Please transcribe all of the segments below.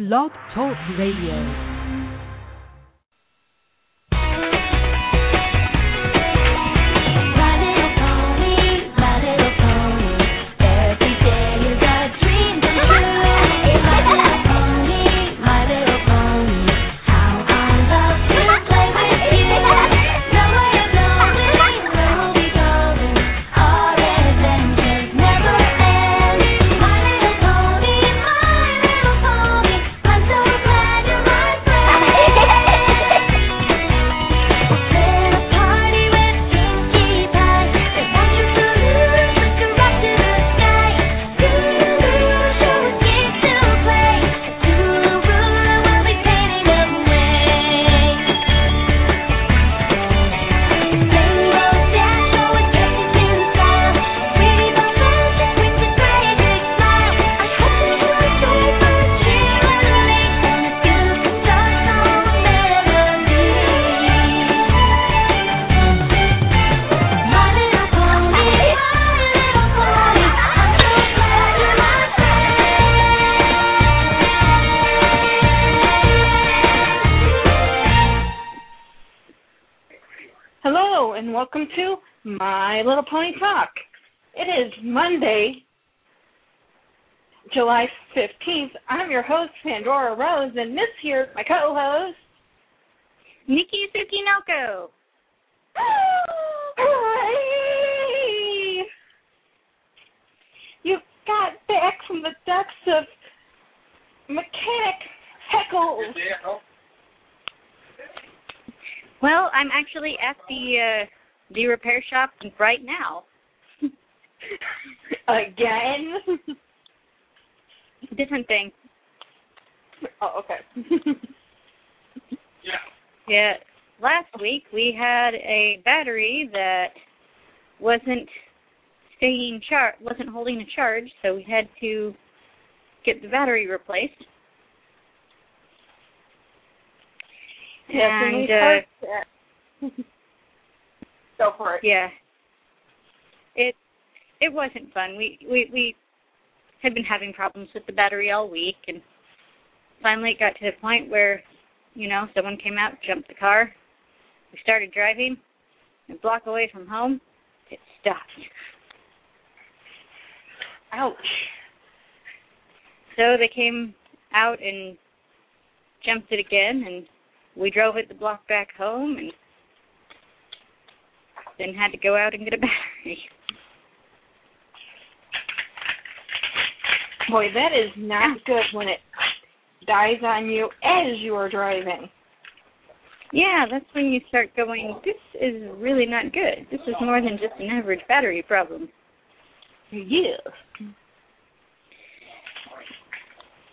Blog Talk Radio. Pandora Rose, and this here is my co-host. Nikki Tsukinoko. Hooray! You got back from the depths of mechanic heckles. Well, I'm actually at the uh, the repair shop right now. Again? Different thing. oh, okay. Yeah. Yeah. Last week we had a battery that wasn't staying char wasn't holding a charge, so we had to get the battery replaced. Yes, and we And, uh, heard. Go for it. Yeah. It it wasn't fun. We we we had been having problems with the battery all week and finally it got to the point where, you know, someone came out, jumped the car, we started driving, a block away from home, it stopped. Ouch. So they came out and jumped it again and we drove it the block back home and then had to go out and get a battery. Boy, that is not good when it dies on you as you are driving. Yeah, that's when you start going, this is really not good. This is more than just an average battery problem. Yes.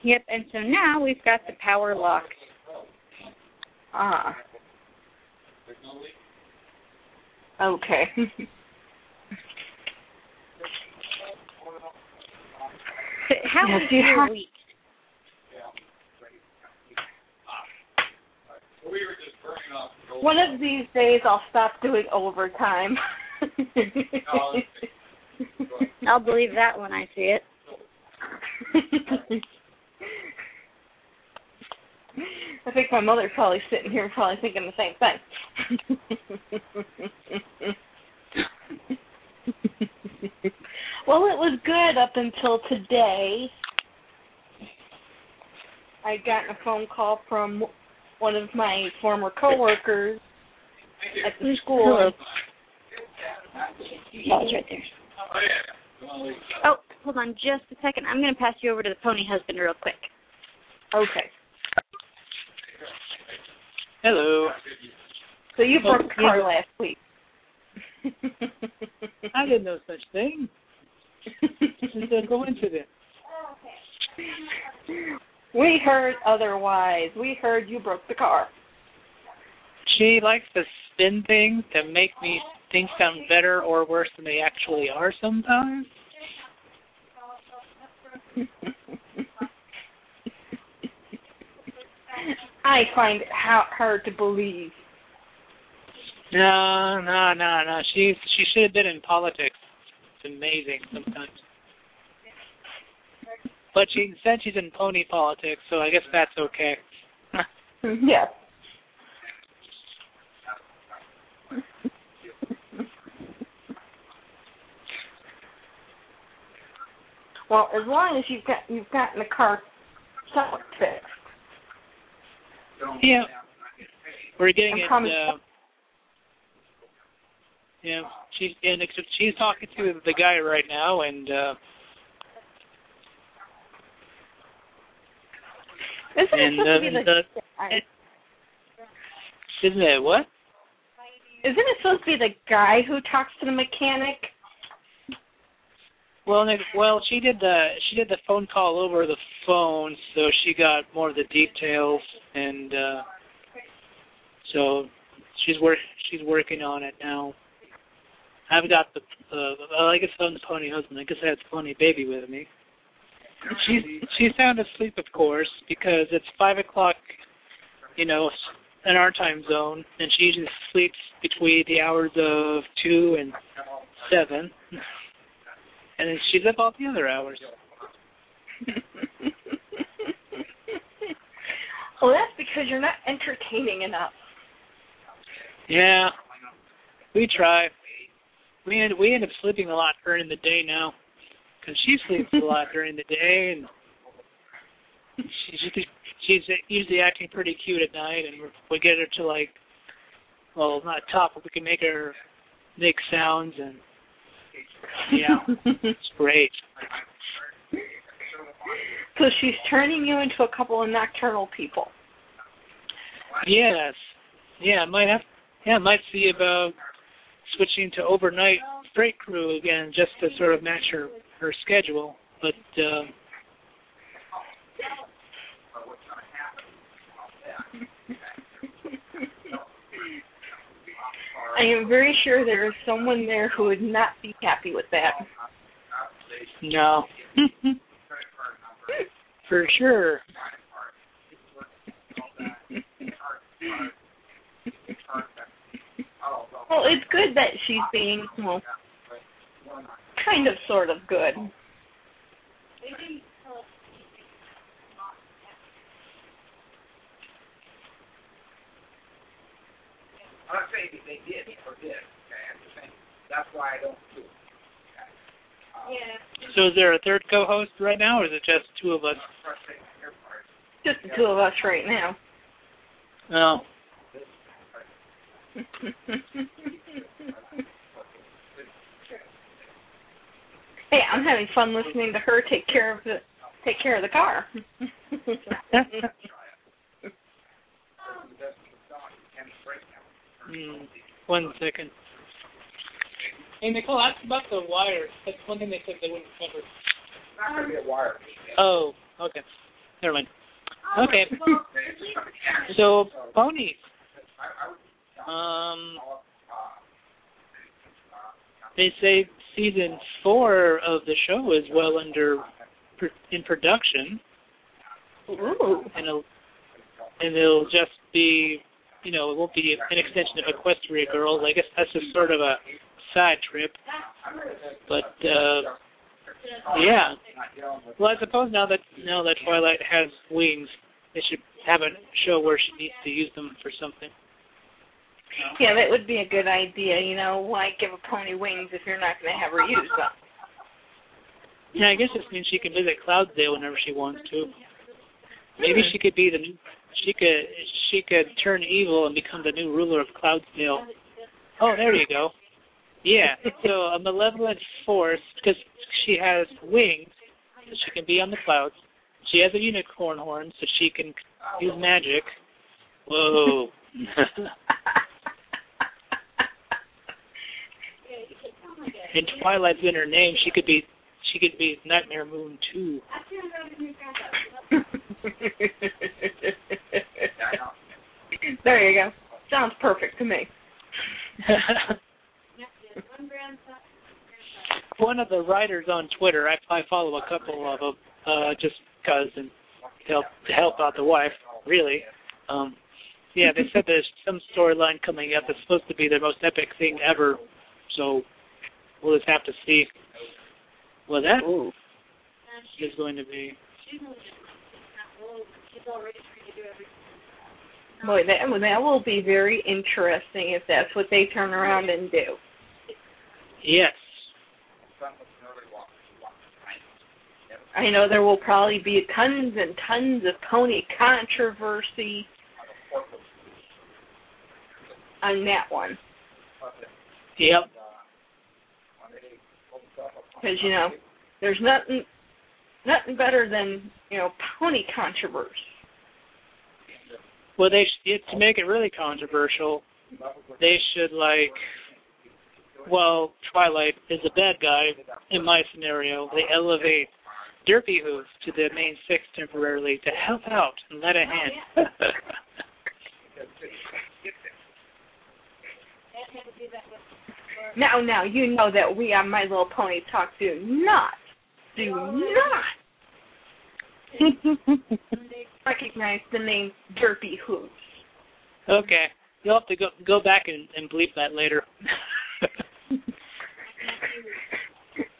Yep, and so now we've got the power locked. Ah. Okay. How Yes, was you your have- week? One of these days I'll stop doing overtime. I'll believe that when I see it. I think my mother's probably sitting here probably thinking the same thing. well, it was good up until today. I got a phone call from one of my former coworkers at the school. Hello. Oh, right there. Oh, hold on just a second. I'm going to pass you over to the pony husband real quick. Okay. Hello. So you broke the car last week. I did no such thing. It's a coincidence. We heard otherwise. We heard you broke the car. She likes to spin things to make me think sound better or worse than they actually are sometimes. I find it ha- hard to believe. No, no, no, no. She she should have been in politics. It's amazing sometimes. But she said she's in pony politics, so I guess that's okay. yeah. Well, as long as you've got you've gotten the car somewhat fixed. Yeah. We're getting I'm it. Uh, yeah, she's and except she's talking to the guy right now, and uh Isn't it supposed uh, to be the, the isn't it what? Isn't it supposed to be the guy who talks to the mechanic? Well, Nick, well, she did the she did the phone call over the phone, so she got more of the details, and uh so she's work she's working on it now. I've got the uh, well, I guess I'm the pony husband. I guess I have the pony baby with me. She's she's sound asleep, of course, because it's five o'clock, you know, in our time zone, and she usually sleeps between the hours of two and seven, and then she's up all the other hours. well, that's because you're not entertaining enough. Yeah, we try. We end we end up sleeping a lot during the day now, because she sleeps a lot during the day, and she's she's usually acting pretty cute at night, and we get her to like, well, not talk, but we can make her make sounds, and yeah, it's great. So she's turning you into a couple of nocturnal people. Yes, yeah, I might have. Yeah, I might see about switching to overnight freight crew again, just to sort of match her her schedule. But uh, I am very sure there is someone there who would not be happy with that. no, for sure. Well, it's good that she's being, well, kind of sort of good. I'm not saying that they did or did. Okay, I'm just saying that's why I don't do it. Okay? Um, So is there a third co-host right now, or is it just two of us? Just the two of us right now. No. hey, I'm having fun listening to her take care of the take care of the car. Hmm. One second. Hey Nicole, ask about the wires. That's one thing they said they wouldn't cover. not going to be a wire. Oh, okay. Never mind. Okay. So ponies. Um, they say season four of the show is well under in production, Ooh. and it'll and it'll just be, you know, it won't be an extension of Equestria Girls. I guess that's just sort of a side trip. But uh yeah. Well, I suppose now that now that Twilight has wings, they should have a show where she needs to use them for something. Yeah, that would be a good idea. You know, why give a pony wings if you're not going to have her use them? Yeah, I guess this means she can visit Cloudsdale whenever she wants to. Maybe she could be the new, she could she could turn evil and become the new ruler of Cloudsdale. Oh, there you go. Yeah, so a malevolent force because she has wings, so she can be on the clouds. She has a unicorn horn, so she can use magic. Whoa. and Twilight's in her name. She could be she could be Nightmare Moon too. there you go. Sounds perfect to me. One of the writers on Twitter, I, I follow a couple of them, uh, just because and to help to help out the wife, really. Um, yeah, they said there's some storyline coming up that's supposed to be the most epic thing ever. So we'll just have to see what that Ooh. is going to be. Boy, that that will be very interesting if that's what they turn around and do. Yes. I know there will probably be tons and tons of pony controversy on that one Yep. Because you know there's nothing nothing better than you know pony controversy. Well, they sh- it, to make it really controversial, they should like. Well, Twilight is a bad guy in my scenario. They elevate Derpy Hoof to the main six temporarily to help out and let a oh, hand. Now, now you know that we on My Little Pony Talk do not, do not recognize the name Derpy Hooves. okay, you'll have to go go back and, and bleep that later.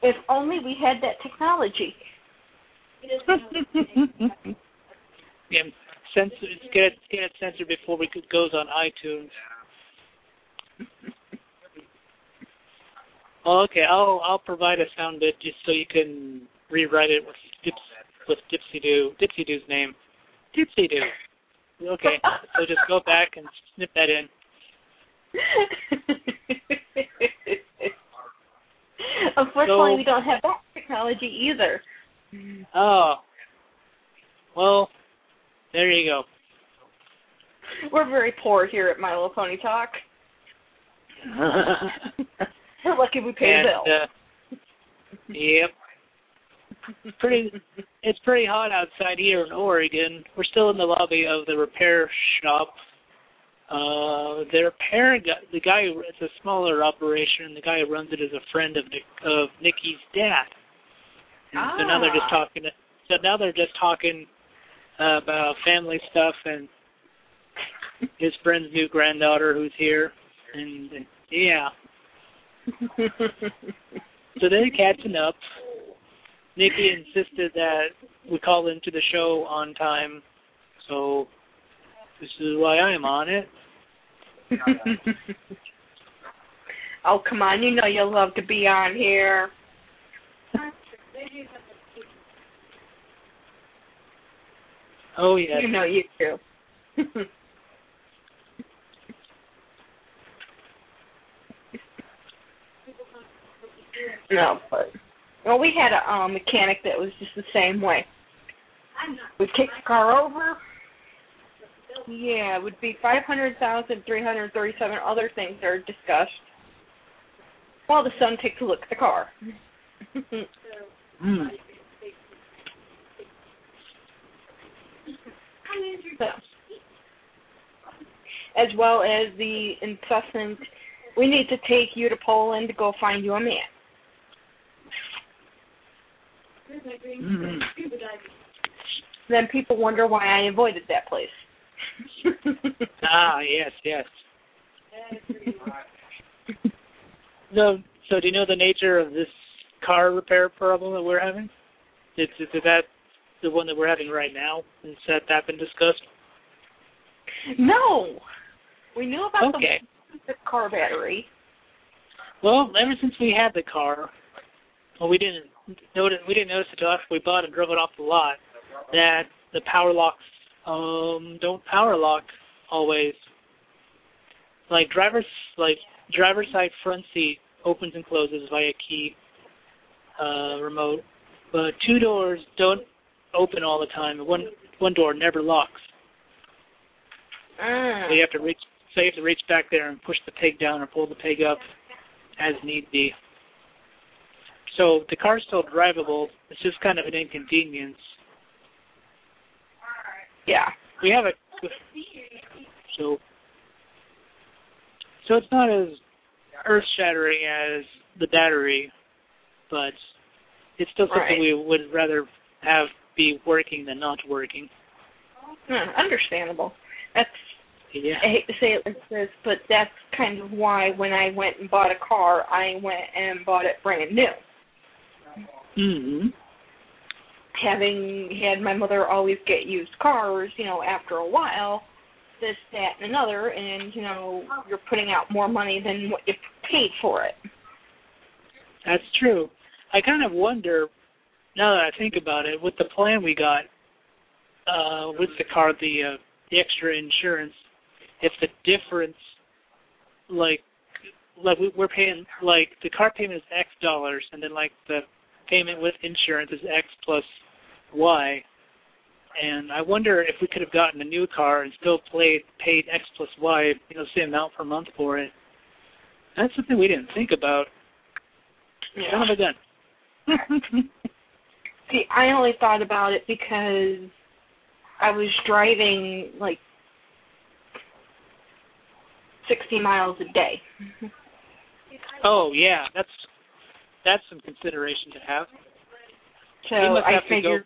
If only we had that technology. yeah, censor, get it get it censored before we could, goes on iTunes. Oh, okay, I'll I'll provide a sound bit just so you can rewrite it with Dips with Ditzy Doo Ditzy Doo's name. Ditzy Doo. Okay, so just go back and snip that in. Unfortunately, So- we don't have that technology either. Oh. Well, there you go. We're very poor here at My Little Pony Talk. We're lucky we pay and, the bill. uh, yep. Pretty. It's pretty hot outside here in Oregon. We're still in the lobby of the repair shop. Uh, the repair guy, the guy, who- it's a smaller operation. and The guy who runs it is a friend of Nick, of Nikki's dad. And So now they're just Ah. talking. So now they're just talking uh, about family stuff and his friend's new granddaughter who's here, and uh, yeah. So they're catching up. Nikki insisted that we call into the show on time, so this is why I'm on it. oh, come on. You know you love to be on here. Oh yeah. You know you do. no, but well, we had a um, mechanic that was just the same way. We'd kick the car over. Yeah, it would be five hundred thousand, three hundred thirty-seven other things that are discussed. While the son takes a look at the car. Hmm. So, as well as the incessant, we need to take you to Poland to go find you a man. Mhm. Then people wonder why I avoided that place. Ah yes, yes. So, so do you know the nature of this car repair problem that we're having? Is, is that the one that we're having right now? Has that, that been discussed? no, we knew about Okay. the, the car battery. Well, ever since we had the car, well, we didn't notice. We didn't notice it until after we bought and drove it off the lot that the power locks um don't power lock always. Like driver's like driver's side front seat opens and closes via key uh remote, but two doors don't open all the time. One one door never locks. Ah. So you have to reach so you have to reach back there and push the peg down or pull the peg up as need be. So the car's still drivable. It's just kind of an inconvenience. Yeah. We have a so so it's not as earth shattering as the battery, but it's still something Right. we would rather have be working than not working. Hmm, understandable. That's Yeah. I hate to say it like this, but that's kind of why when I went and bought a car, I went and bought it brand new. Hmm having had my mother always get used cars, you know, after a while, this, that, and another, and you know, you're putting out more money than what you paid for it. That's true. I kind of wonder now that I think about it, with the plan we got uh with the car, the uh, the extra insurance, if the difference, like, like we're paying like the car payment is X dollars, and then like the payment with insurance is X plus Y. And I wonder if we could have gotten a new car and still played paid X plus Y, you know, same amount per month for it. That's something we didn't think about. Son of a gun. See, I only thought about it because I was driving like 60 miles a day. Oh yeah, that's that's some consideration to have. So I to go- figured.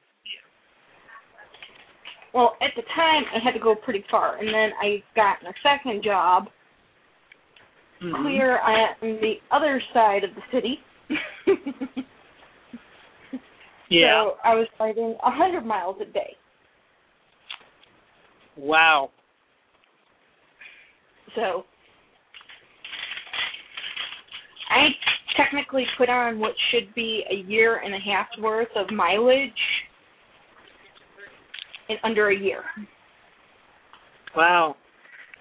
Well, at the time, I had to go pretty far, and then I got a second job Mhm. clear on the other side of the city. Yeah. So I was driving a hundred miles a day. wow. So I technically put on what should be a year and a half's worth of mileage in under a year. Wow.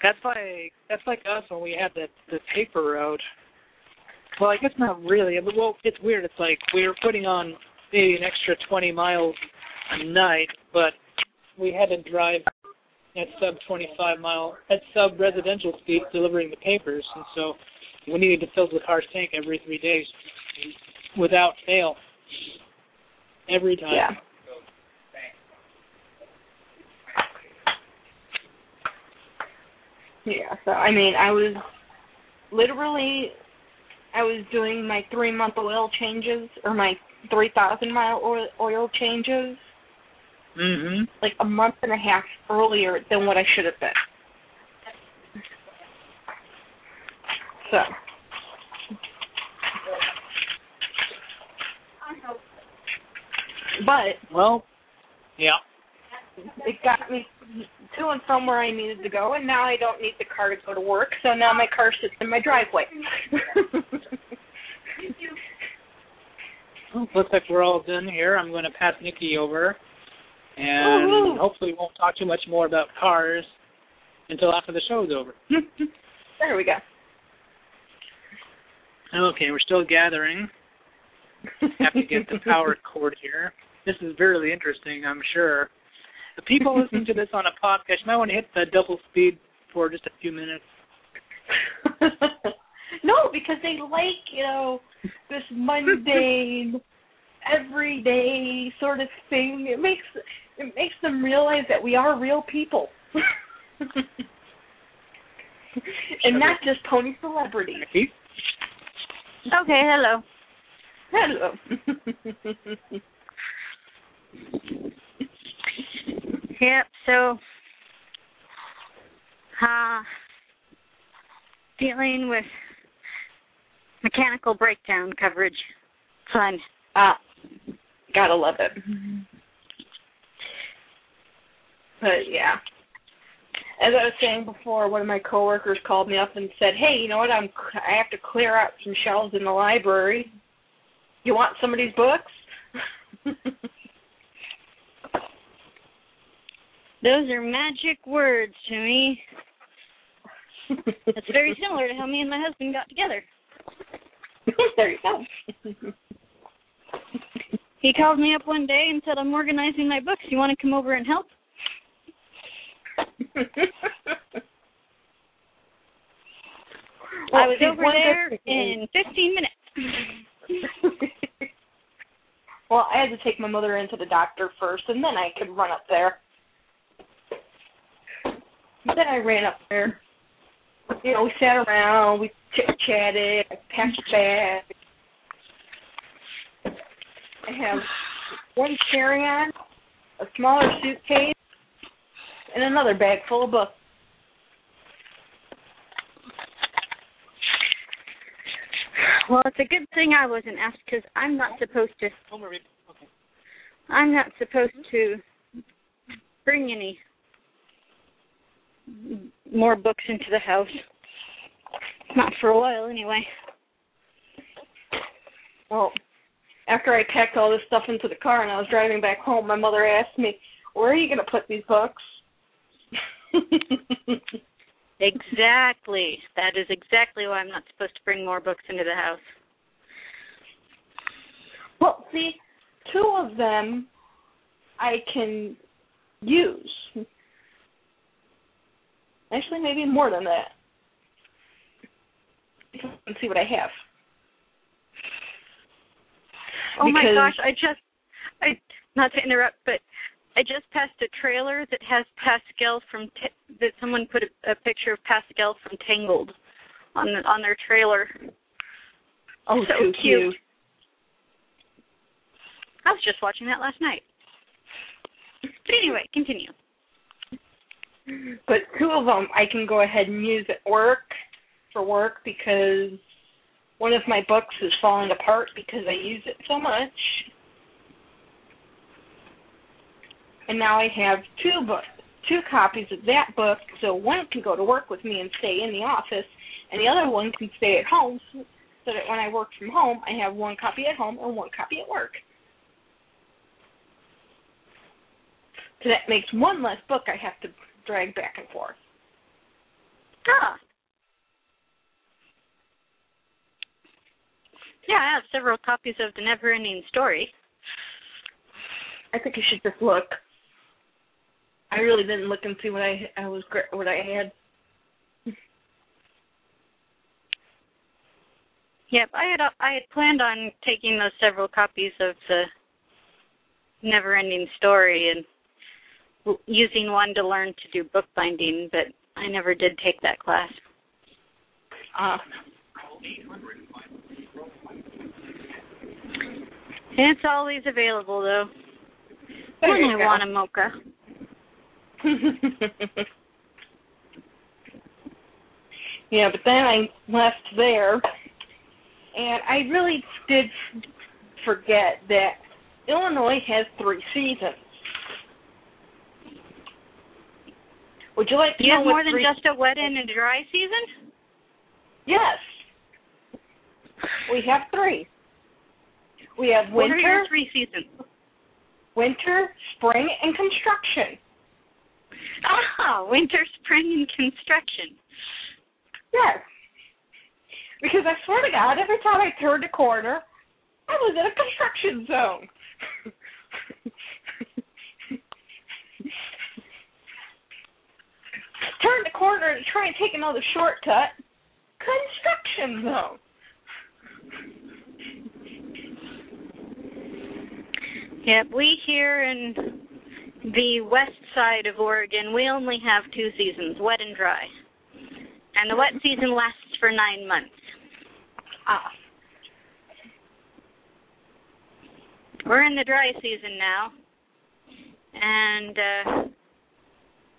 That's like that's like us when we had the the paper route. Well, I guess not really. But well, it's weird. It's like we were putting on maybe an extra 20 miles a night, but we had to drive at sub 25 mile at sub residential speed delivering the papers, and so we needed to fill the car's tank every three days without fail. Every time. Yeah. Yeah, so I mean, I was literally, I was doing my three month oil changes or my three thousand mile oil, oil changes Mhm. like a month and a half earlier than what I should have been. So. But Well, yeah. it got me to and from where I needed to go, and now I don't need the car to go to work, so now my car sits in my driveway. Well, looks like we're all done here. I'm going to pass Nikki over, and Woohoo. hopefully we won't talk too much more about cars until after the show's over. there we go. Okay, we're still gathering. Have to get the power cord here. This is really interesting, I'm sure. The people listening to this on a podcast you might want to hit the double speed for just a few minutes. no, because they like, you know, this mundane, everyday sort of thing. It makes it makes them realize that we are real people. and not just pony celebrities. Okay, hello. Hello. Yep, so uh dealing with mechanical breakdown coverage. Fun. Ah, gotta love it. But yeah, as I was saying before, one of my coworkers called me up and said, "Hey, you know what? I'm I have to clear out some shelves in the library. You want some of these books?" Those are magic words to me. It's very similar to how me and my husband got together. there you go. He called me up one day and said, I'm organizing my books. You want to come over and help? I was over one there in 15 minutes. well, I had to take my mother into the doctor first, and then I could run up there. Then I ran up there. You know, we sat around, we chit chatted, I packed a bag. I have one carry on, a smaller suitcase, and another bag full of books. Well, it's a good thing I wasn't asked because I'm not supposed to. Homer, read- okay. I'm not supposed to bring any more books into the house. Not for a while, anyway. Well, after I packed all this stuff into the car and I was driving back home, my mother asked me, "Where are you going to put these books?" Exactly. That is exactly why I'm not supposed to bring more books into the house. well, see, two of them I can use. Actually, maybe more than that. Let's see what I have. Oh my gosh, I just I not to interrupt, but I just passed a trailer that has Pascal from T- that someone put a, a picture of Pascal from Tangled on the, on their trailer. Oh, so too cute. I was just watching that last night. But anyway, continue. But two of them I can go ahead and use at work for work because one of my books is falling apart because I use it so much. And now I have two books, two copies of that book, so one can go to work with me and stay in the office, and the other one can stay at home so so that when I work from home, I have one copy at home and one copy at work. So that makes one less book I have to drag back and forth. Ah. Yeah, I have several copies of The Never Ending Story. I think you should just look. I really didn't look and see what I I was what I had. Yep, I had I had planned on taking those several copies of the Never Ending Story and using one to learn to do bookbinding, but I never did take that class. Uh, It's always available though. there when I go. want a mocha. yeah, but then I left there, and I really did forget that Illinois has three seasons. Would you like to You know have more than just a wet and a dry season? Yes. We have three. We have winter. What are your three seasons? winter, spring, and construction. Ah, winter, spring, and construction. Yes. Because I swear to God, every time I turned a corner, I was in a construction zone. Turned the corner to try and take another shortcut. Construction zone. Yep, we here in the west side of Oregon, we only have two seasons, wet and dry. And the wet season lasts for nine months. Ah. We're in the dry season now. And uh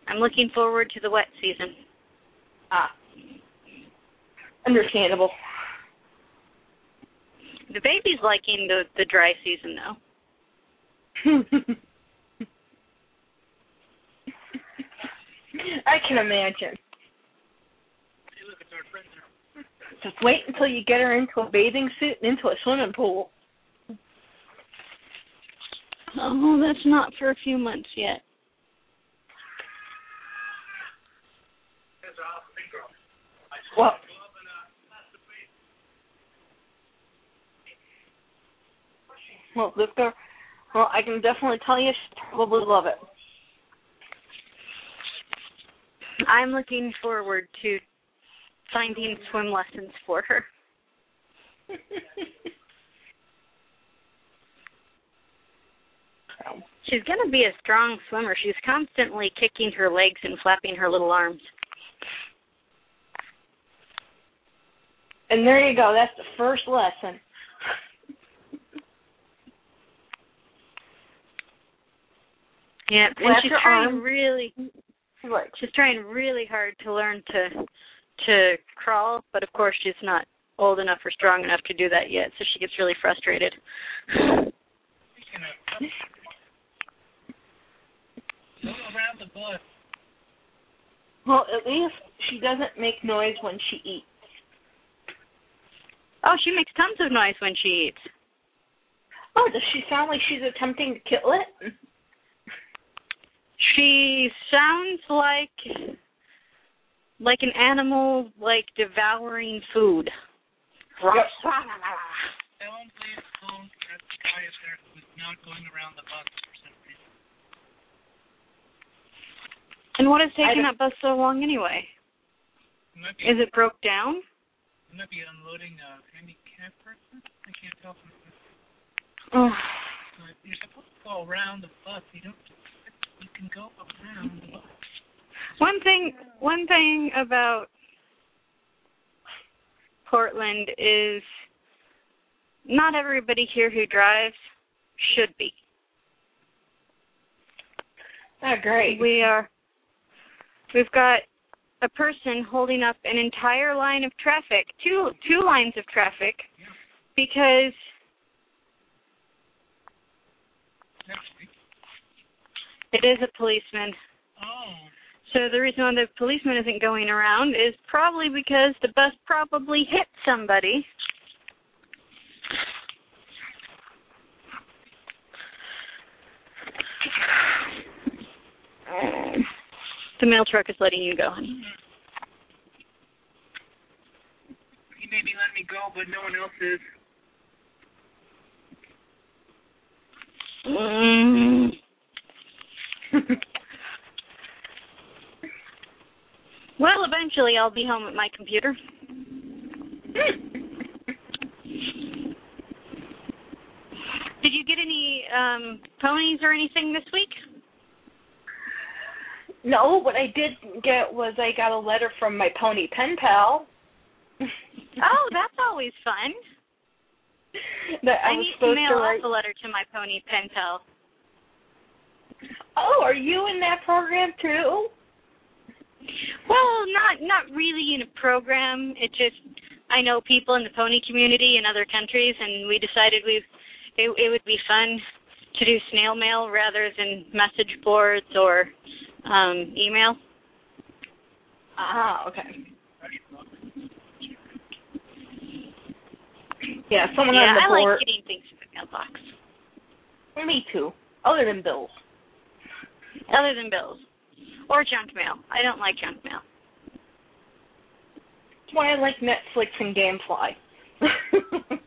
I'm looking forward to the wet season. Ah. Understandable. The baby's liking the the dry season though. I can imagine. Just wait until you get her into a bathing suit and into a swimming pool. Oh, that's not for a few months yet. Well, well, this girl, well, I can definitely tell you she probably love it. I'm looking forward to finding swim lessons for her. She's going to be a strong swimmer. She's constantly kicking her legs and flapping her little arms. and there you go. That's the first lesson. Yeah, and Flap she's trying arm. really Right. she's trying really hard to learn to to crawl, but of course she's not old enough or strong enough to do that yet, so she gets really frustrated. Go around the bus. Well, at least she doesn't make noise when she eats. Oh, she makes tons of noise when she eats. Oh, does she sound like she's attempting to kill it? She sounds like like an animal like devouring food. Phone, please. Phone. That guy is there who's not going around the bus for some reason. And what is taking that bus so long anyway? Be, Is it broke down? it might be unloading a handicapped person. I can't tell from this. Oh. But You're supposed to go around the bus. You don't. You can go around. One thing one thing about Portland is not everybody here who drives should be. Oh, great. We are we've got a person holding up an entire line of traffic, two two lines of traffic because. It is a policeman. Oh. So the reason why the policeman isn't going around is probably because the bus probably hit somebody. The mail truck is letting you go, honey. He may be letting me go, but no one else is. Mm. well, eventually I'll be home at my computer. Did you get any um ponies or anything this week? no, what I did get was I got a letter from my pony pen pal. Oh, that's always fun. that I, I need to mail off a letter to my pony pen pal. Oh, are you in that program too? Well, not not really in a program. It just I know people in the pony community in other countries, and we decided we it, it would be fun to do snail mail rather than message boards or um email. Ah, okay. Yeah, someone yeah, on the I board. like getting things in the mailbox. Me too. Other than bills. Other than bills or junk mail. I don't like junk mail. That's why I like Netflix and GameFly.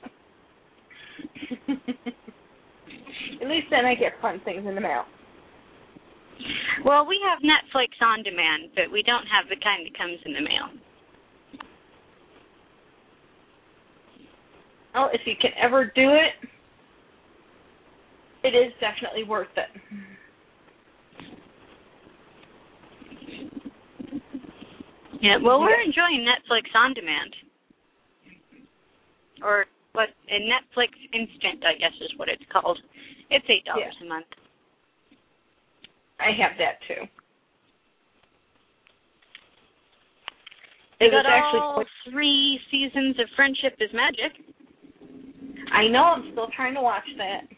At least then I get fun things in the mail. Well, we have Netflix on demand, but we don't have the kind that comes in the mail. Oh, if you can ever do it, it is definitely worth it. Yeah, well, we're enjoying Netflix on demand, or what? A Netflix Instant, I guess, is what it's called. It's eight dollars a month. I have that too. They got actually all quite- three seasons of Friendship is Magic. I know I'm still trying to watch that.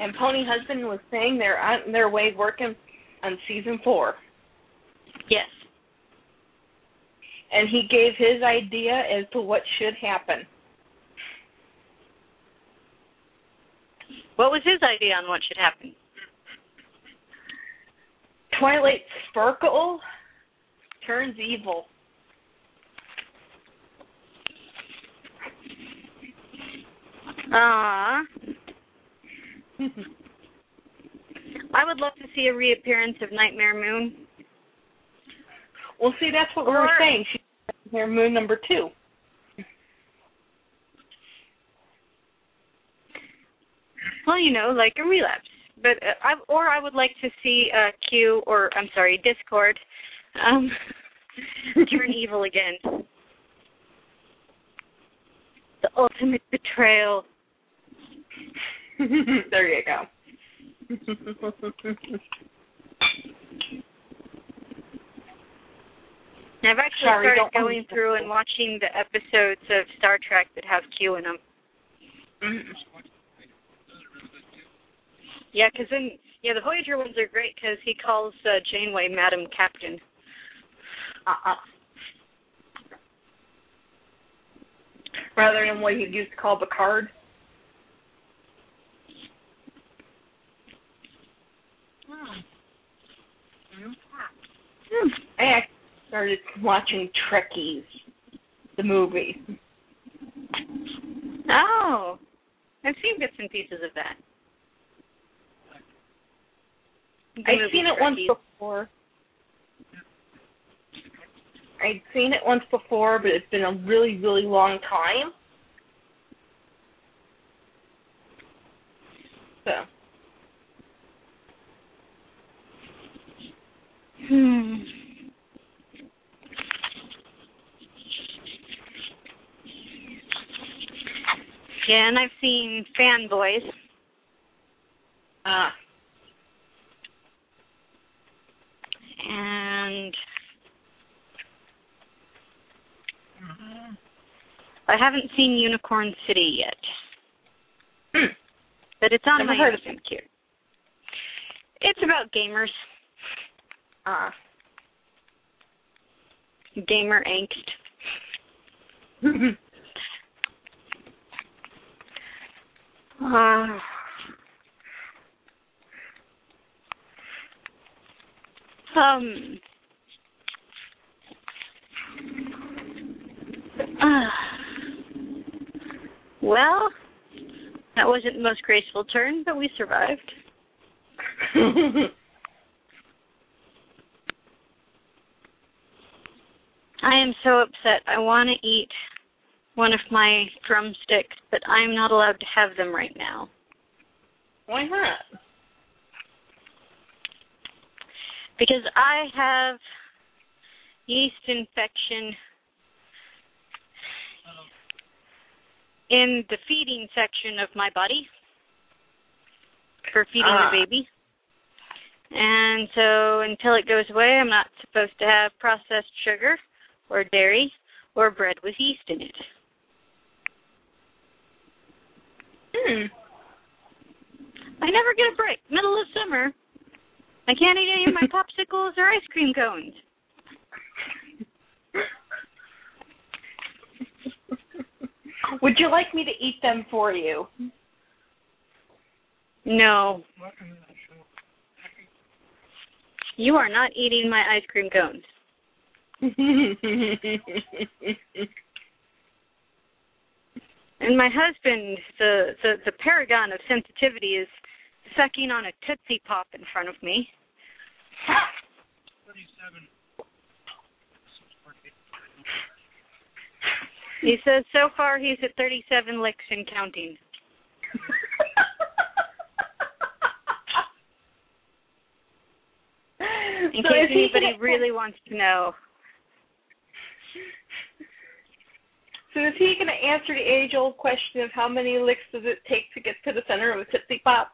And Pony Husband was saying they're uh, on their way working on season four. Yes. And he gave his idea as to what should happen. What was his idea on what should happen? Twilight Sparkle turns evil. Ah. I would love to see a reappearance of Nightmare Moon. well, see, that's what we were saying. She's here, Moon number two. Well, you know, like a relapse. But uh, I or I would like to see uh Q or I'm sorry, Discord um turn evil again. The ultimate betrayal. there you go. I've actually Sorry, started going through and watching the episodes of Star Trek that have Q in them. Yeah, because then yeah, the Voyager ones are great because he calls uh, Janeway Madam Captain. Uh-uh. Rather than what he used to call Picard. Hmm. I actually started watching Trekkies, the movie. Oh, I've seen bits and pieces of that. The I've seen it once before. I'd seen it once before, but it's been a really, really long time. So, Hmm. Yeah, and I've seen fanboys. uh, and I haven't seen Unicorn City yet, hmm, but it's on Never my heard of queue. It's about gamers, uh. gamer angst. Uh, um. Uh, well, that wasn't the most graceful turn, but we survived. I am so upset. I want to eat one of my drumsticks, but I'm not allowed to have them right now. Why not? because I have yeast infection in the feeding section of my body for feeding Ah. the baby. And so until it goes away, I'm not supposed to have processed sugar or dairy or bread with yeast in it. Hmm. I never get a break. Middle of summer. I can't eat any of my popsicles or ice cream cones. Would you like me to eat them for you? No. You are not eating my ice cream cones. And my husband, the, the the paragon of sensitivity, is sucking on a Tootsie Pop in front of me. He says so far he's at 37 licks and counting. In So case he anybody really wants to know. So is he going to answer the age-old question of how many licks does it take to get to the center of a Tootsie Pop?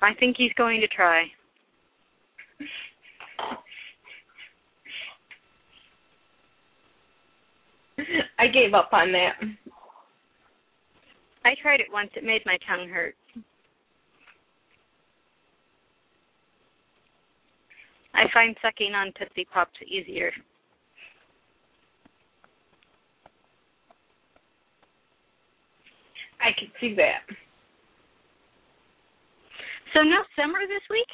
I think he's going to try. I gave up on that. I tried it once. It made my tongue hurt. I find sucking on Tootsie Pops easier. I can see that. So no summer this week?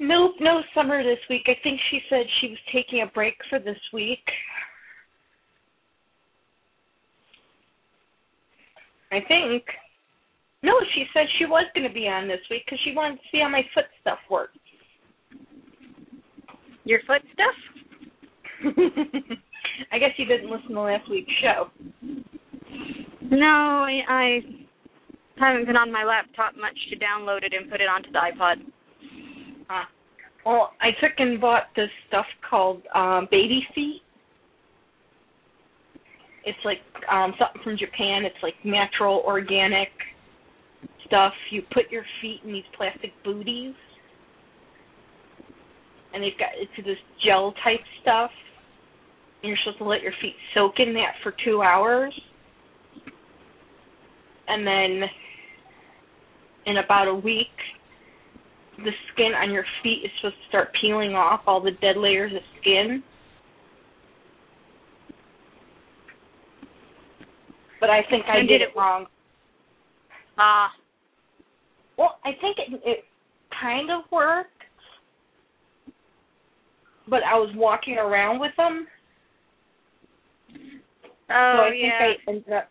Nope, no summer this week. I think she said she was taking a break for this week. I think. No, she said she was going to be on this week because she wanted to see how my foot stuff works. Your foot stuff? I guess you didn't listen to last week's show. No, I, I haven't been on my laptop much to download it and put it onto the iPod. Uh, well, I took and bought this stuff called um, Baby Feet. It's like um, something from Japan. It's like natural, organic stuff. You put your feet in these plastic booties, and they've got it's this gel type stuff. You're supposed to let your feet soak in that for two hours. and then in about a week, the skin on your feet is supposed to start peeling off all the dead layers of skin. But I think I And did did it wrong. Ah, Well, I think it it kind of worked, but I was walking around with them, so oh I think yeah. I ended up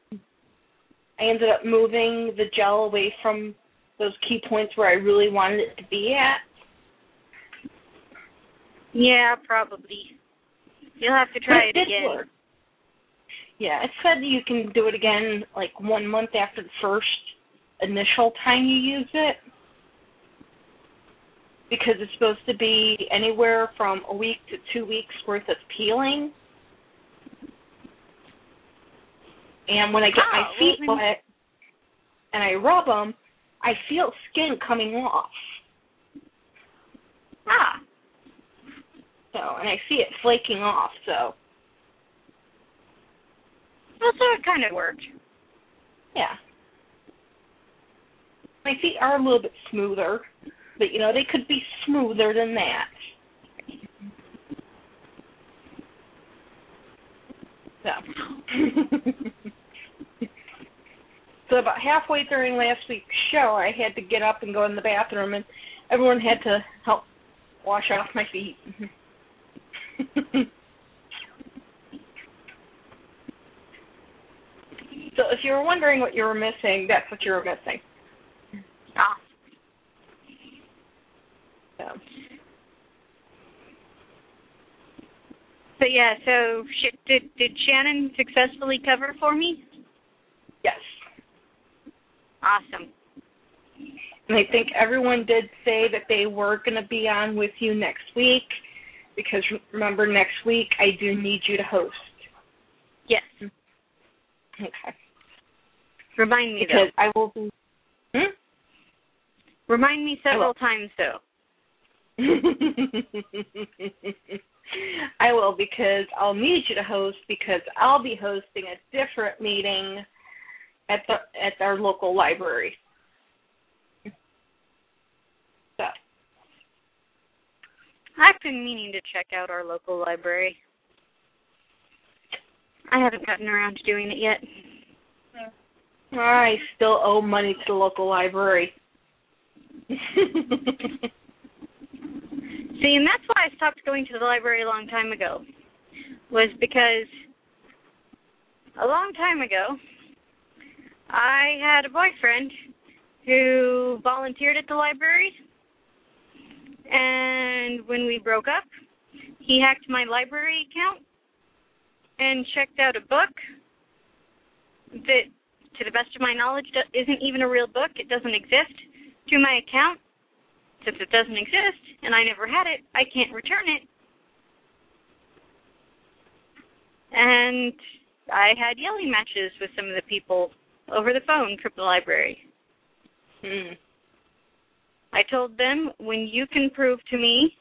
I ended up moving the gel away from those key points where I really wanted it to be at. Yeah, probably. You'll have to But try it it again. work. Yeah, it said you can do it again like one month after the first initial time you use it. Because it's supposed to be anywhere from a week to two weeks worth of peeling. And when I get my Oh, feet well, then- wet and I rub them, I feel skin coming off. Ah, So, and I see it flaking off. So, well, so it kind of worked. yeah. My feet are a little bit smoother, but you know they could be smoother than that. So. so about halfway during last week's show, I had to get up and go in the bathroom, and everyone had to help wash off my feet. so if you were wondering what you were missing, that's what you were missing. Ah, So. but yeah. So sh- did did Shannon successfully cover for me? Yes. Awesome. And I think everyone did say that they were going to be on with you next week because remember, next week I do need you to host. Yes. Okay. Remind me Because though. I will be. Hmm? Remind me several times though. I will because I'll need you to host because I'll be hosting a different meeting at the at our local library. So I've been meaning to check out our local library. I haven't gotten around to doing it yet. I still owe money to the local library. See, and that's why I stopped going to the library a long time ago. Was because a long time ago, I had a boyfriend who volunteered at the library, and when we broke up, he hacked my library account and checked out a book that, to the best of my knowledge, isn't even a real book. It doesn't exist to my account. Since it doesn't exist and I never had it, I can't return it. And I had yelling matches with some of the people over the phone from the library. Hmm. I told them when you can prove to me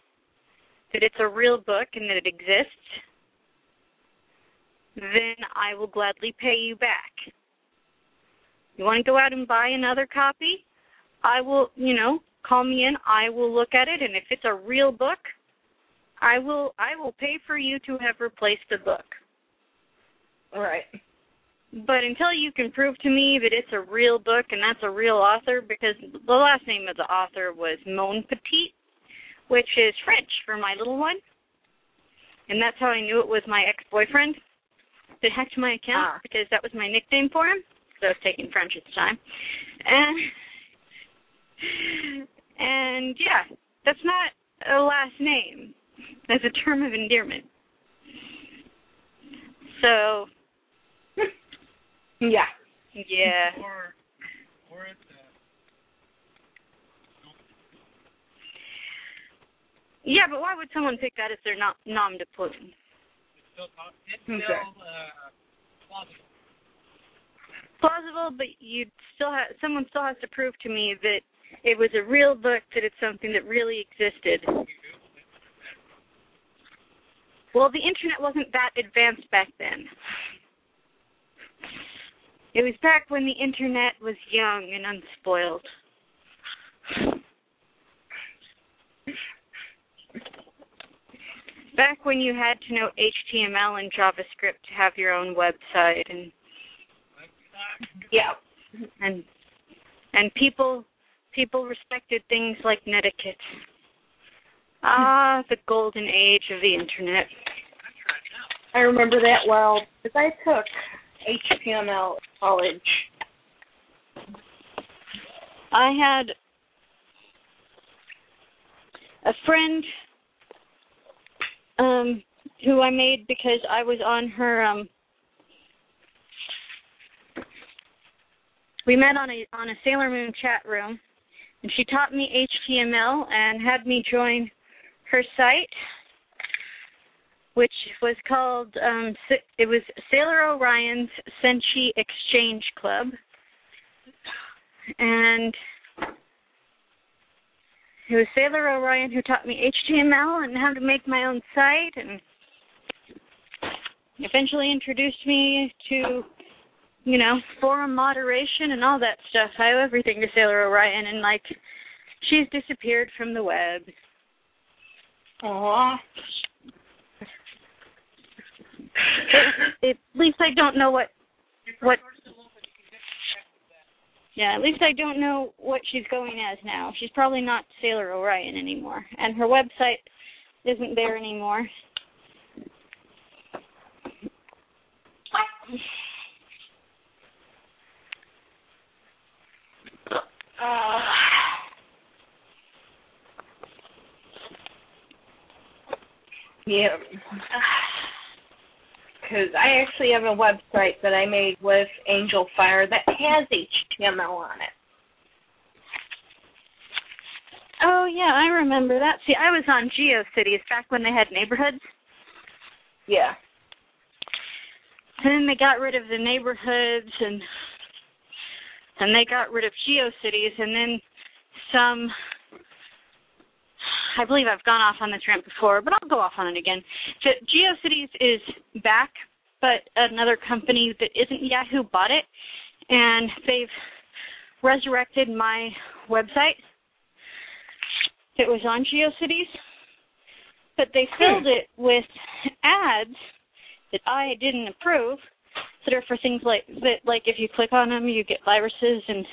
that it's a real book and that it exists, then I will gladly pay you back. You want to go out and buy another copy? I will, you know, call me in. I will look at it and if it's a real book, I will I will pay for you to have replaced the book. All right. But until you can prove to me that it's a real book and that's a real author, because the last name of the author was Mon Petit, which is French for my little one, and that's how I knew it was my ex-boyfriend that hacked my account Ah. because that was my nickname for him. Because I was taking French at the time, and and yeah, that's not a last name. That's a term of endearment. So Yeah. yeah. Or, or it's uh, Yeah, but why would someone pick that if they're not nom de plume? it's still pos- it's Okay. still uh, plausible. Plausible, but you still have someone still has to prove to me that it was a real book, that it's something that really existed. Well, the internet wasn't that advanced back then. It was back when the internet was young and unspoiled. Back when you had to know HTML and JavaScript to have your own website and Yeah. and and people people respected things like netiquette. Ah, the golden age of the internet. I remember that well because I took HTML college. I had a friend um who I made because I was on her um we met on a on a Sailor Moon chat room and she taught me HTML and had me join her site which was called um it was Sailor Orion's Senshi Exchange Club. And it was Sailor Orion who taught me HTML and how to make my own site and eventually introduced me to you know forum moderation and all that stuff. I owe everything to sailor orion and like she's disappeared from the web. Aw. At least i don't know what what yeah at least i don't know what she's going as now she's probably not sailor orion anymore and her website isn't there anymore Uh, yeah. Because I actually have a website that I made with Angel Fire that has HTML on it. Oh yeah, I remember that. See, I was on GeoCities back when they had neighborhoods, Yeah. and then they got rid of the neighborhoods, and and they got rid of GeoCities, and then some. I believe I've gone off on this rant before, but I'll go off on it again. So GeoCities is back, but another company that isn't Yahoo bought it, and they've resurrected my website. It was on GeoCities, but they filled it with ads that I didn't approve that are for things like that like if you click on them you get viruses and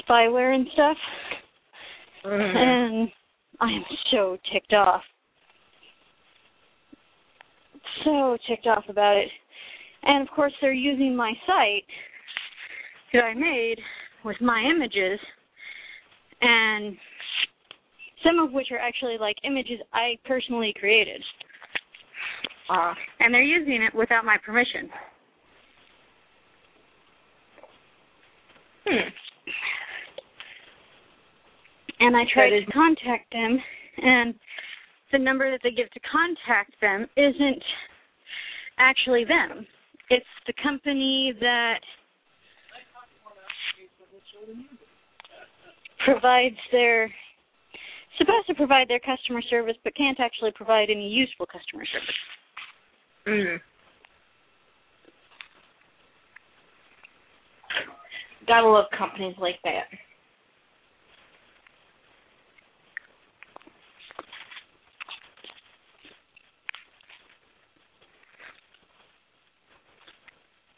spyware and stuff Mm-hmm. and I am so ticked off. So ticked off about it. And of course they're using my site that I made with my images and some of which are actually like images I personally created. Uh, And they're using it without my permission. hmm. And I tried to contact them, and the number that they give to contact them isn't actually them. It's the company that provides their supposed to provide their customer service but can't actually provide any useful customer service. Mm. Gotta love companies like that.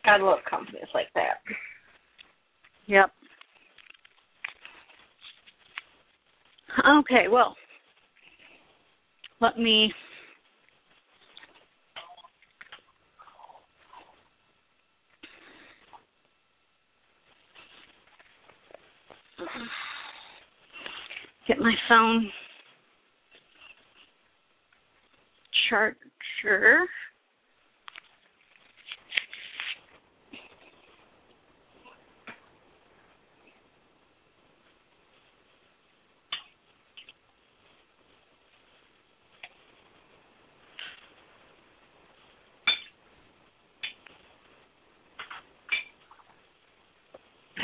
Gotta love companies like that. Yep. Okay, well, let me get my phone charger.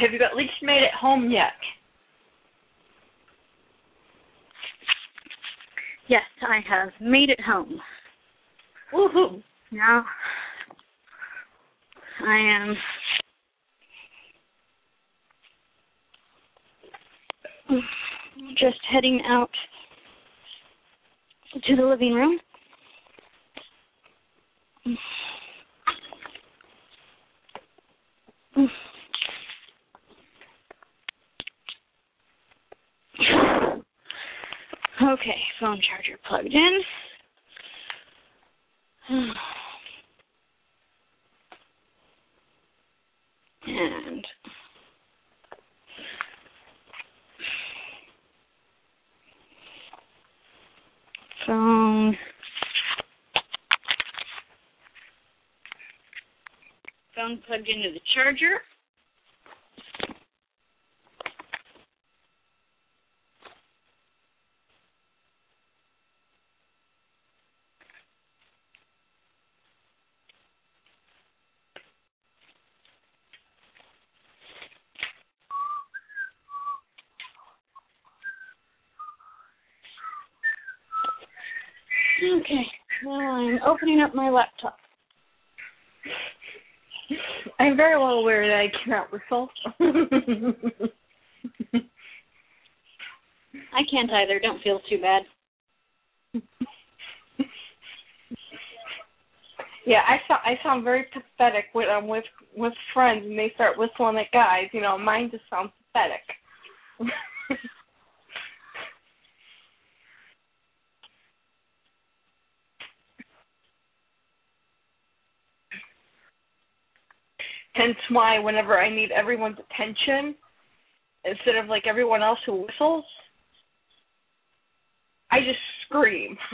Have you got leeks made at home yet? Yes, I have made it home. Woohoo! Now I am just heading out to the living room phone charger plugged in. And phone phone plugged into the charger. Okay, now I'm opening up my laptop. I'm very well aware that I I can't either. Don't feel too bad. yeah, I sound I sound very pathetic when I'm um, with with friends and they start whistling at guys. You know, mine just sounds pathetic. Why whenever I need everyone's attention, instead of like everyone else who whistles, I just scream.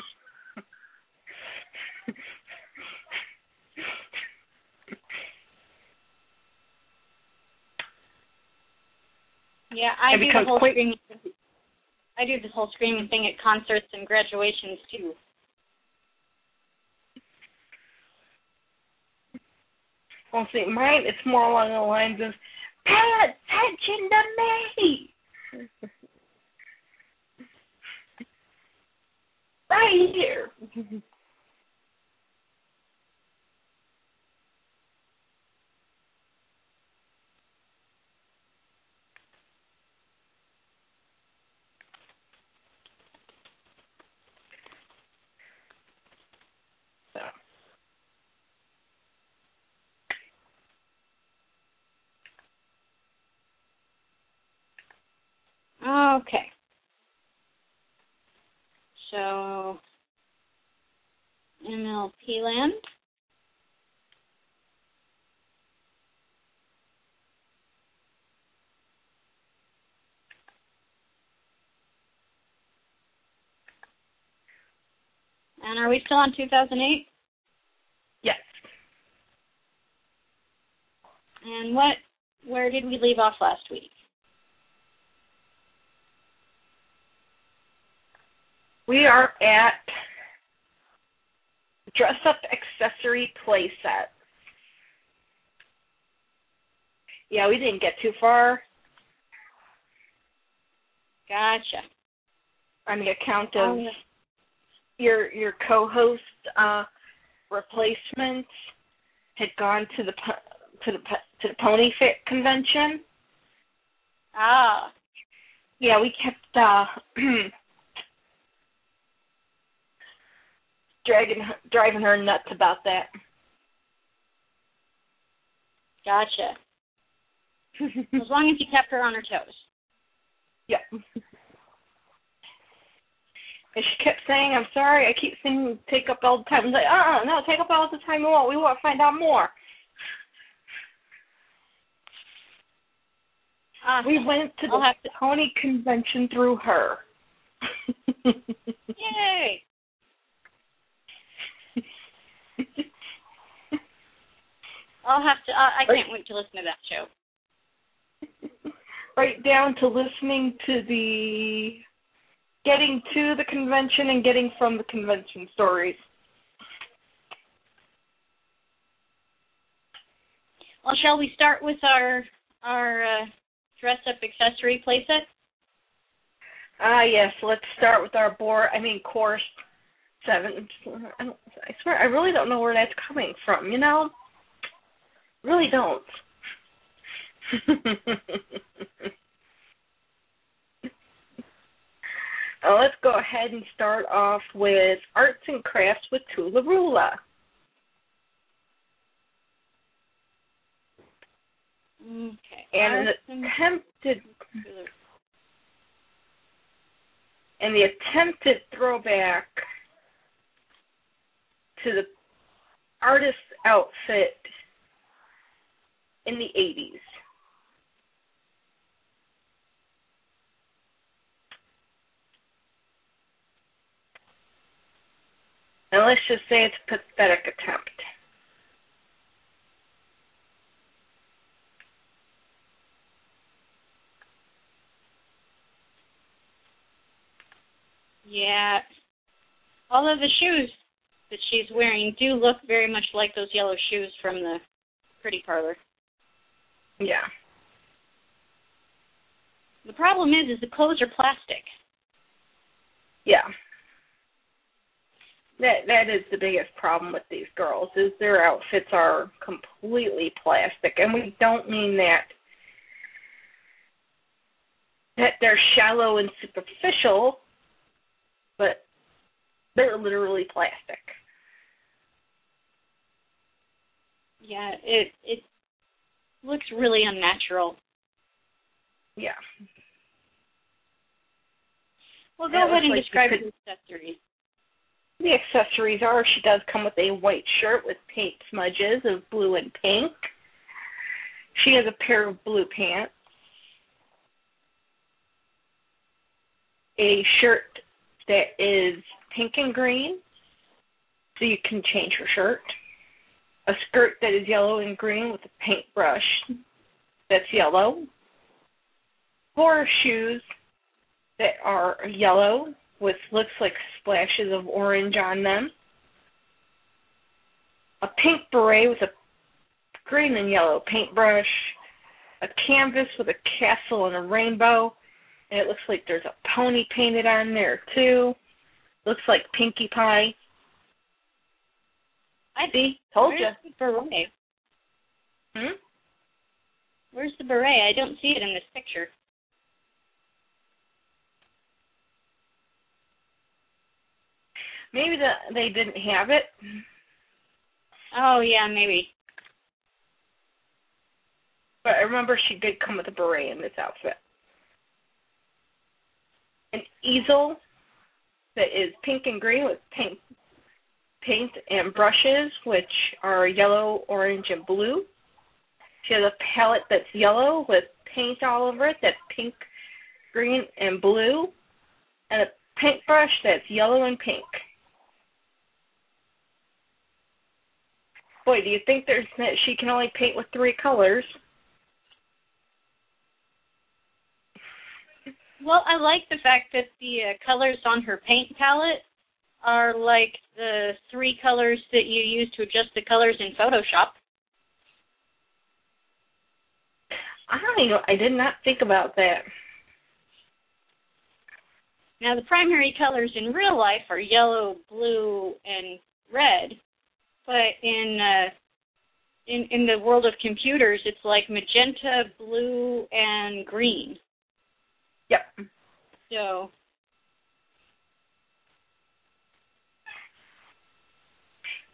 Yeah, I do the whole quite- screaming. I do this whole screaming thing at concerts and graduations too. Well, see, mine it's more along the lines of pay attention to me. right here. So. Okay. So MLP land. And are we still on 2008? Yes. And what? Where did we leave off last week? We are at dress up accessory Playset. Yeah, we didn't get too far Gotcha. on the account of Um, your your co-host uh replacement had gone to the to the to the pony fit convention. ah, Yeah, we kept uh dragging driving her nuts about that. gotcha. As long as you kept her on her toes. Yep. And she kept saying, "I'm sorry, I keep saying take up all the time." I was like, "Uh, uh no, take up all the time you want. We want to find out more." Awesome. We went to I'll the have to- pony convention through her. Yay! I'll have to. I I can't wait to listen to that show. right down to listening to the getting to the convention and getting from the convention stories. Well, shall we start with our our uh, dress up accessory playset? Ah, yes. Let's start with our board. I mean, course seven. I, don't, I swear, I really don't know where that's coming from. You know, really don't. Uh, let's go ahead and start off with arts and crafts with Toola-Roola. Okay. And Arts attempted and the attempted throwback to the artist's outfit in the 80s. And let's just say it's a pathetic attempt. Yeah. Although the shoes that she's wearing do look very much like those yellow shoes from the pretty parlor. Yeah. The problem is, is the clothes are plastic. Yeah. That that is the biggest problem with these girls is their outfits are completely plastic and we don't mean that that they're shallow and superficial, but they're literally plastic. Yeah, it it looks really unnatural. Yeah. Well, go Yeah, ahead and like describe the accessories. The accessories are she does come with a white shirt with paint smudges of blue and pink. She has a pair of blue pants. A shirt that is pink and green, so you can change her shirt. A skirt that is yellow and green with a paintbrush that's yellow. Four shoes that are yellow with looks like splashes of orange on them. A pink beret with a green and yellow paintbrush. A canvas with a castle and a rainbow. And it looks like there's a pony painted on there too. Looks like Pinkie Pie. I See? Told Where's you. the beret? Hmm? Where's the beret? I don't see it in this picture. Maybe the, they didn't have it. Oh yeah, maybe. But I remember she did come with a beret in this outfit. An easel that is pink and green with paint, paint and brushes, which are yellow, orange, and blue. She has a palette that's yellow with paint all over it that's pink, green, and blue. And a paintbrush that's yellow and pink. Boy, do you think there's that she can only paint with three colors? Well, I like the fact that the uh, colors on her paint palette are like the three colors that you use to adjust the colors in Photoshop. I don't even. I did not think about that. Now, the primary colors in real life are yellow, blue, and red, but in uh, in in the world of computers, it's like magenta, blue, and green. Yep. So,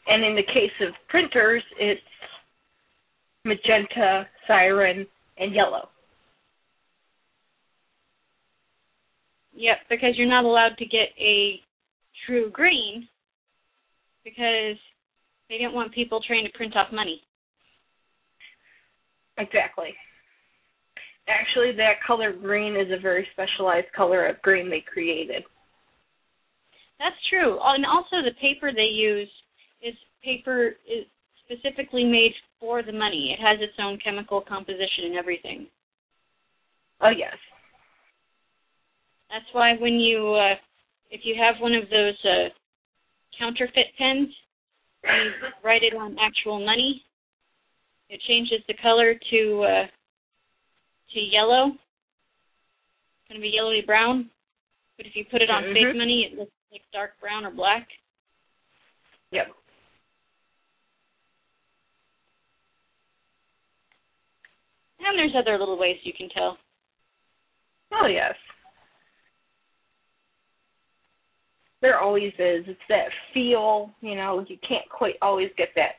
And in the case of printers, it's magenta, cyan, and yellow. yep, because you're not allowed to get a true green because they don't want people trying to print off money. Exactly. Actually, that color green is a very specialized color of green they created. That's true. And also the paper they use is paper is specifically made for the money. It has its own chemical composition and everything. Oh yes. That's why when you uh if you have one of those uh counterfeit pens and you write it on actual money, it changes the color to uh to yellow. Gonna be yellowy brown. But if you put it on fake Mhm. money it looks like dark brown or black. Yep. And there's other little ways you can tell. Oh yes. There always is. It's that feel, you know, you can't quite always get that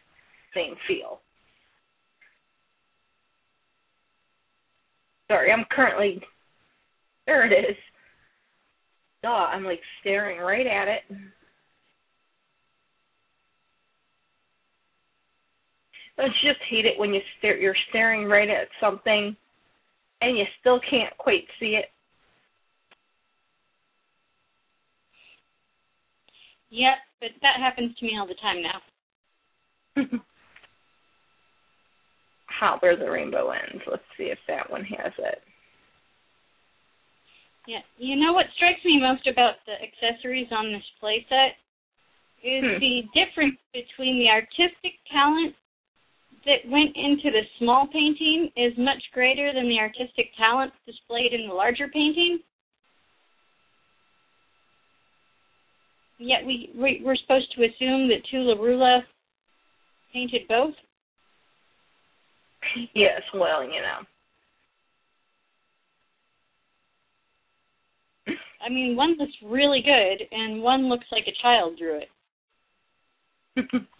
same feel. Sorry, I'm currently there it is. Duh, I'm like staring right at it. Don't you just hate it when you stare you're staring right at something and you still can't quite see it? Yep, but that happens to me all the time now. How where the rainbow ends. Let's see if that one has it. Yeah. You know what strikes me most about the accessories on this playset is Hmm. the difference between the artistic talent that went into the small painting is much greater than the artistic talent displayed in the larger painting. Yet we, we we're supposed to assume that Toola-Roola painted both. Yes, well, you know. I mean, one looks really good, and one looks like a child drew it.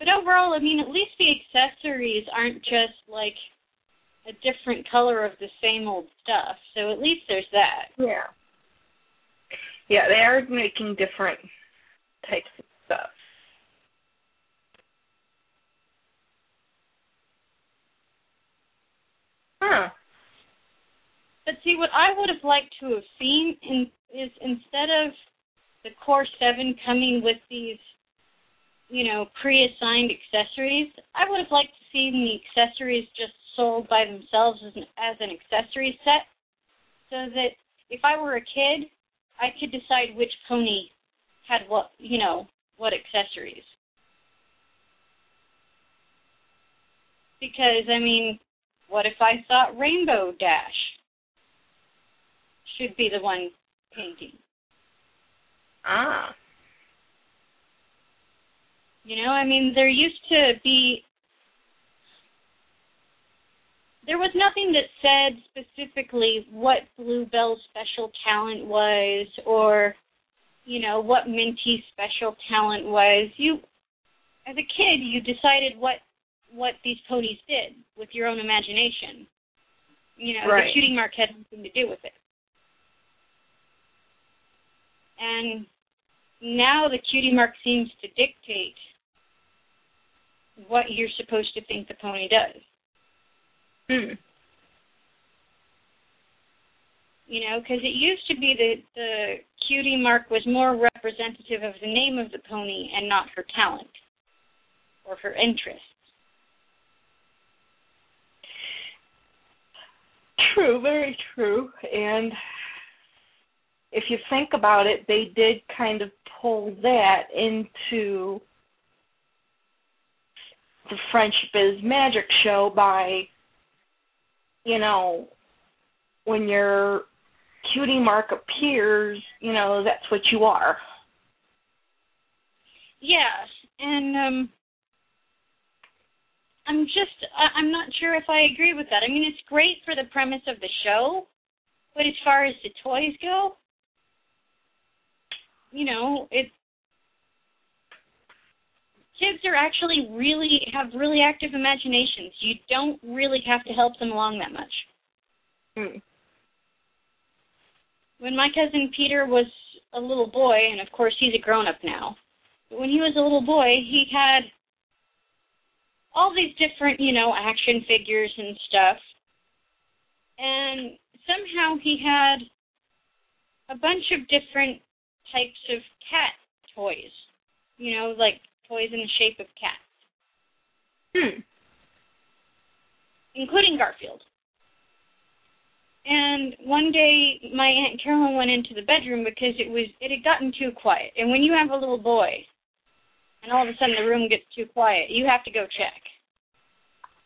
But overall, I mean, at least the accessories aren't just like a different color of the same old stuff. So at least there's that. yeah. Yeah, they are making different types of stuff. Huh. But see, what I would have liked to have seen in, is instead of the Core 7 coming with these, you know, pre-assigned accessories, I would have liked to see the accessories just sold by themselves as an, as an accessory set, so that if I were a kid, I could decide which pony had what, you know, what accessories. Because I mean, what if I thought Rainbow Dash should be the one painting? Ah. You know, I mean, there used to be. There was nothing that said specifically what Bluebell's special talent was or, you know, what Minty's special talent was. You, as a kid, you decided what what these ponies did with your own imagination. You know, Right. the cutie mark had nothing to do with it. And now the cutie mark seems to dictate what you're supposed to think the pony does. Hmm. You know, because it used to be that the cutie mark was more representative of the name of the pony and not her talent or her interests. True, very true. And if you think about it, they did kind of pull that into the Friendship is Magic show by, you know, when your cutie mark appears, you know, that's what you are. Yeah, and um I'm just I, I'm not sure if I agree with that. I mean, it's great for the premise of the show, but as far as the toys go, you know, it kids are actually really have really active imaginations. You don't really have to help them along that much. Hmm. When my cousin Peter was a little boy, and of course he's a grown up now, but when he was a little boy, he had all these different, you know, action figures and stuff. And somehow he had a bunch of different types of cat toys. You know, like toys in the shape of cats, Hmm. including Garfield. And one day my Aunt Carolyn went into the bedroom because it was it had gotten too quiet. And when you have a little boy and all of a sudden the room gets too quiet, you have to go check.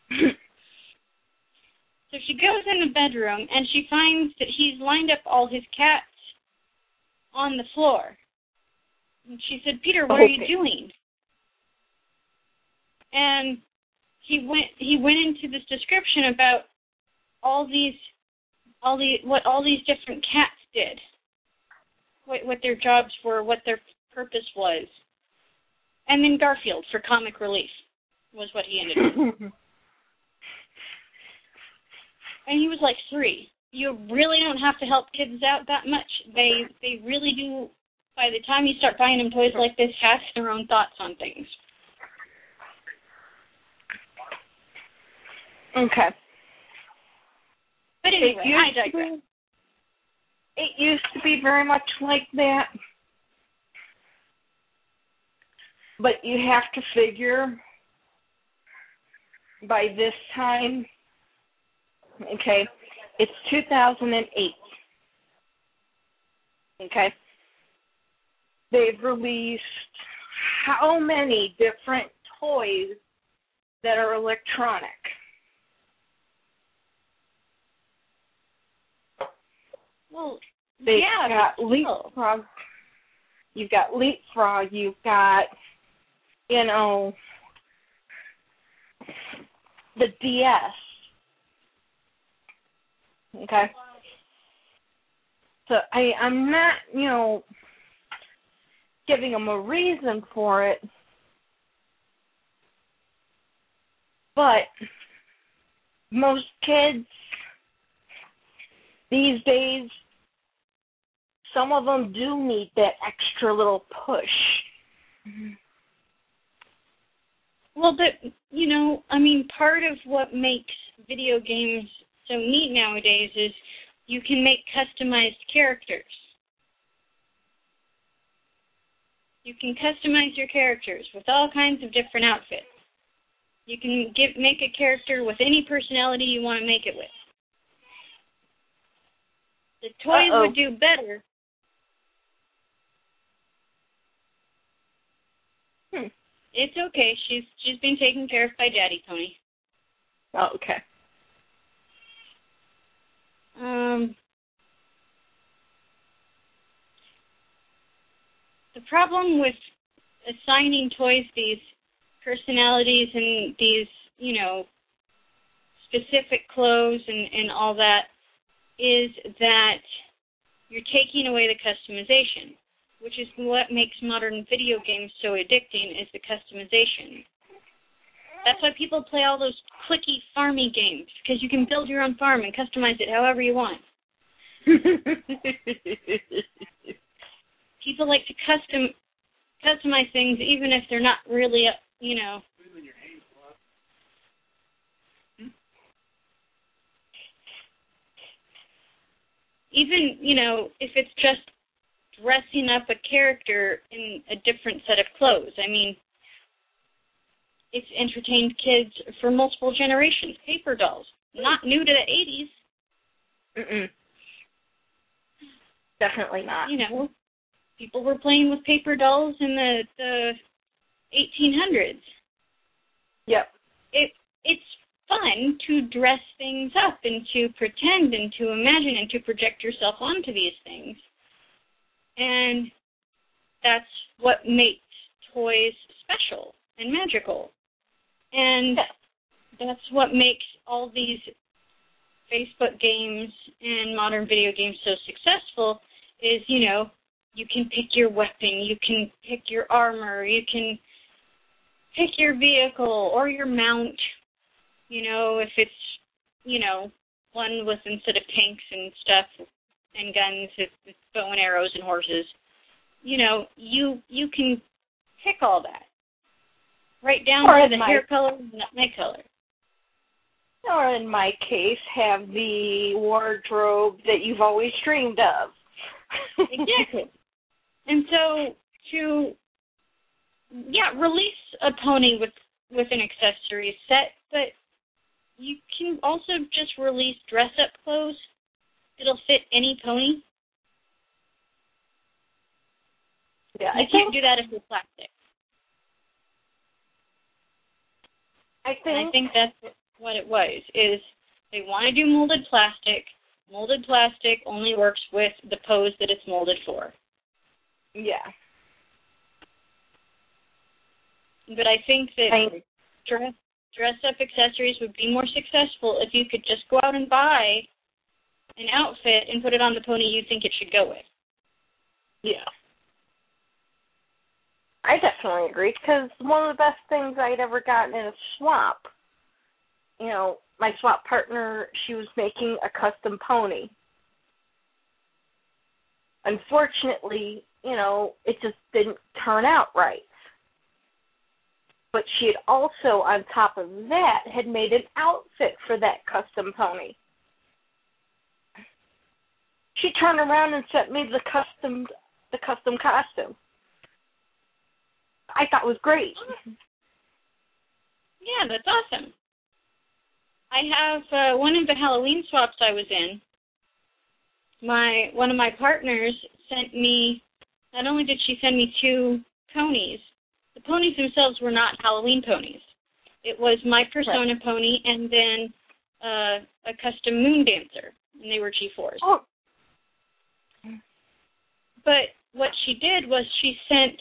So she goes in the bedroom and she finds that he's lined up all his cats on the floor. And she said, "Peter, what are you doing?" And he went he went into this description about all these all the what all these different cats did. What what their jobs were, what their purpose was. And then Garfield for comic relief was what he ended up. and he was like three. You really don't have to help kids out that much. They they really do. By the time you start buying them toys like this, have their own thoughts on things. Okay. But anyway, I to digress. It used to be very much like that. But you have to figure by this time, okay, it's 2008. Okay. They've released how many different toys that are electronic? Well, They've yeah, got leapfrog. You've got leapfrog. You've got, you know, the DS. Okay. So I I'm not you know giving them a reason for it, but most kids these days some of them do need that extra little push. Mm-hmm. Well, but you know, I mean, part of what makes video games so neat nowadays is you can make customized characters. You can customize your characters with all kinds of different outfits. You can give make a character with any personality you want to make it with. The toys Uh-oh. would do better. Hmm. It's okay. She's she's being taken care of by Daddy Tony. Oh, okay. Um, the problem with assigning toys these personalities and these, you know, specific clothes and, and all that is that you're taking away the customization, which is what makes modern video games so addicting is the customization. That's why people play all those clicky farming games because you can build your own farm and customize it however you want. People like to custom customize things even if they're not really, uh, you know. Even, you know, if it's just dressing up a character in a different set of clothes. I mean, it's entertained kids for multiple generations. Paper dolls, not new to the 80s. Mm-mm. Definitely not. You know, people were playing with paper dolls in the the 1800s. Yep. It it's fun to dress things up and to pretend and to imagine and to project yourself onto these things. And that's what makes toys special and magical. And that's what makes all these Facebook games and modern video games so successful is, you know, you can pick your weapon, you can pick your armor, you can pick your vehicle or your mount. You know, if it's, you know, one with instead of tanks and stuff and guns, it's bow and arrows and horses. You know, you you can pick all that. Right down Or to the my- hair color and eye color. Or in my case, have the wardrobe that you've always dreamed of. Exactly. And so to yeah, release a pony with with an accessory set, but you can also just release dress up clothes. It'll fit any pony. yeah, You I can't do that if it's plastic. I And I think think that's what it was. Is they want to do molded plastic. Molded plastic only works with the pose that it's molded for. yeah. But I think that I, dress dress up accessories would be more successful if you could just go out and buy an outfit and put it on the pony you think it should go with. Yeah. I definitely agree because one of the best things I'd ever gotten in a swap, you know, my swap partner, she was making a custom pony. Unfortunately, you know, it just didn't turn out right. But she had also, on top of that, had made an outfit for that custom pony. She turned around and sent me the custom the custom costume. I thought was great. Yeah, that's awesome. I have uh, one of the Halloween swaps I was in. My one of my partners sent me. Not only did she send me two ponies, the ponies themselves were not Halloween ponies. It was my persona pony and then uh, a custom Moondancer, and they were G4s. Oh. But what she did was she sent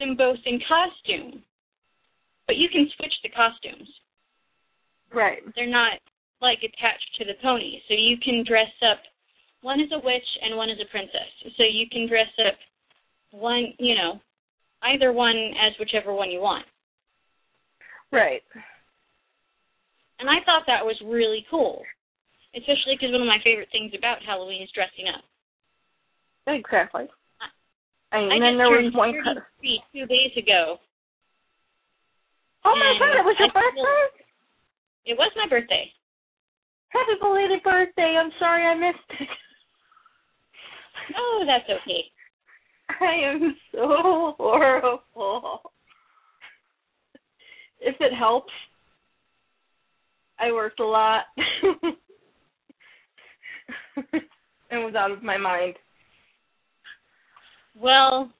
them both in costume. But you can switch the costumes. Right. They're not like attached to the pony. So you can dress up one is a witch and one is a princess. So you can dress up one, you know, either one as whichever one you want. Right. And I thought that was really cool. Especially because one of my favorite things about Halloween is dressing up. Exactly. And I then there was one. 33 two days ago. oh my god! It was your I birthday. It was my birthday. Happy belated birthday! I'm sorry I missed it. Oh, that's okay. I am so horrible. If it helps, I worked a lot and was out of my mind. Well,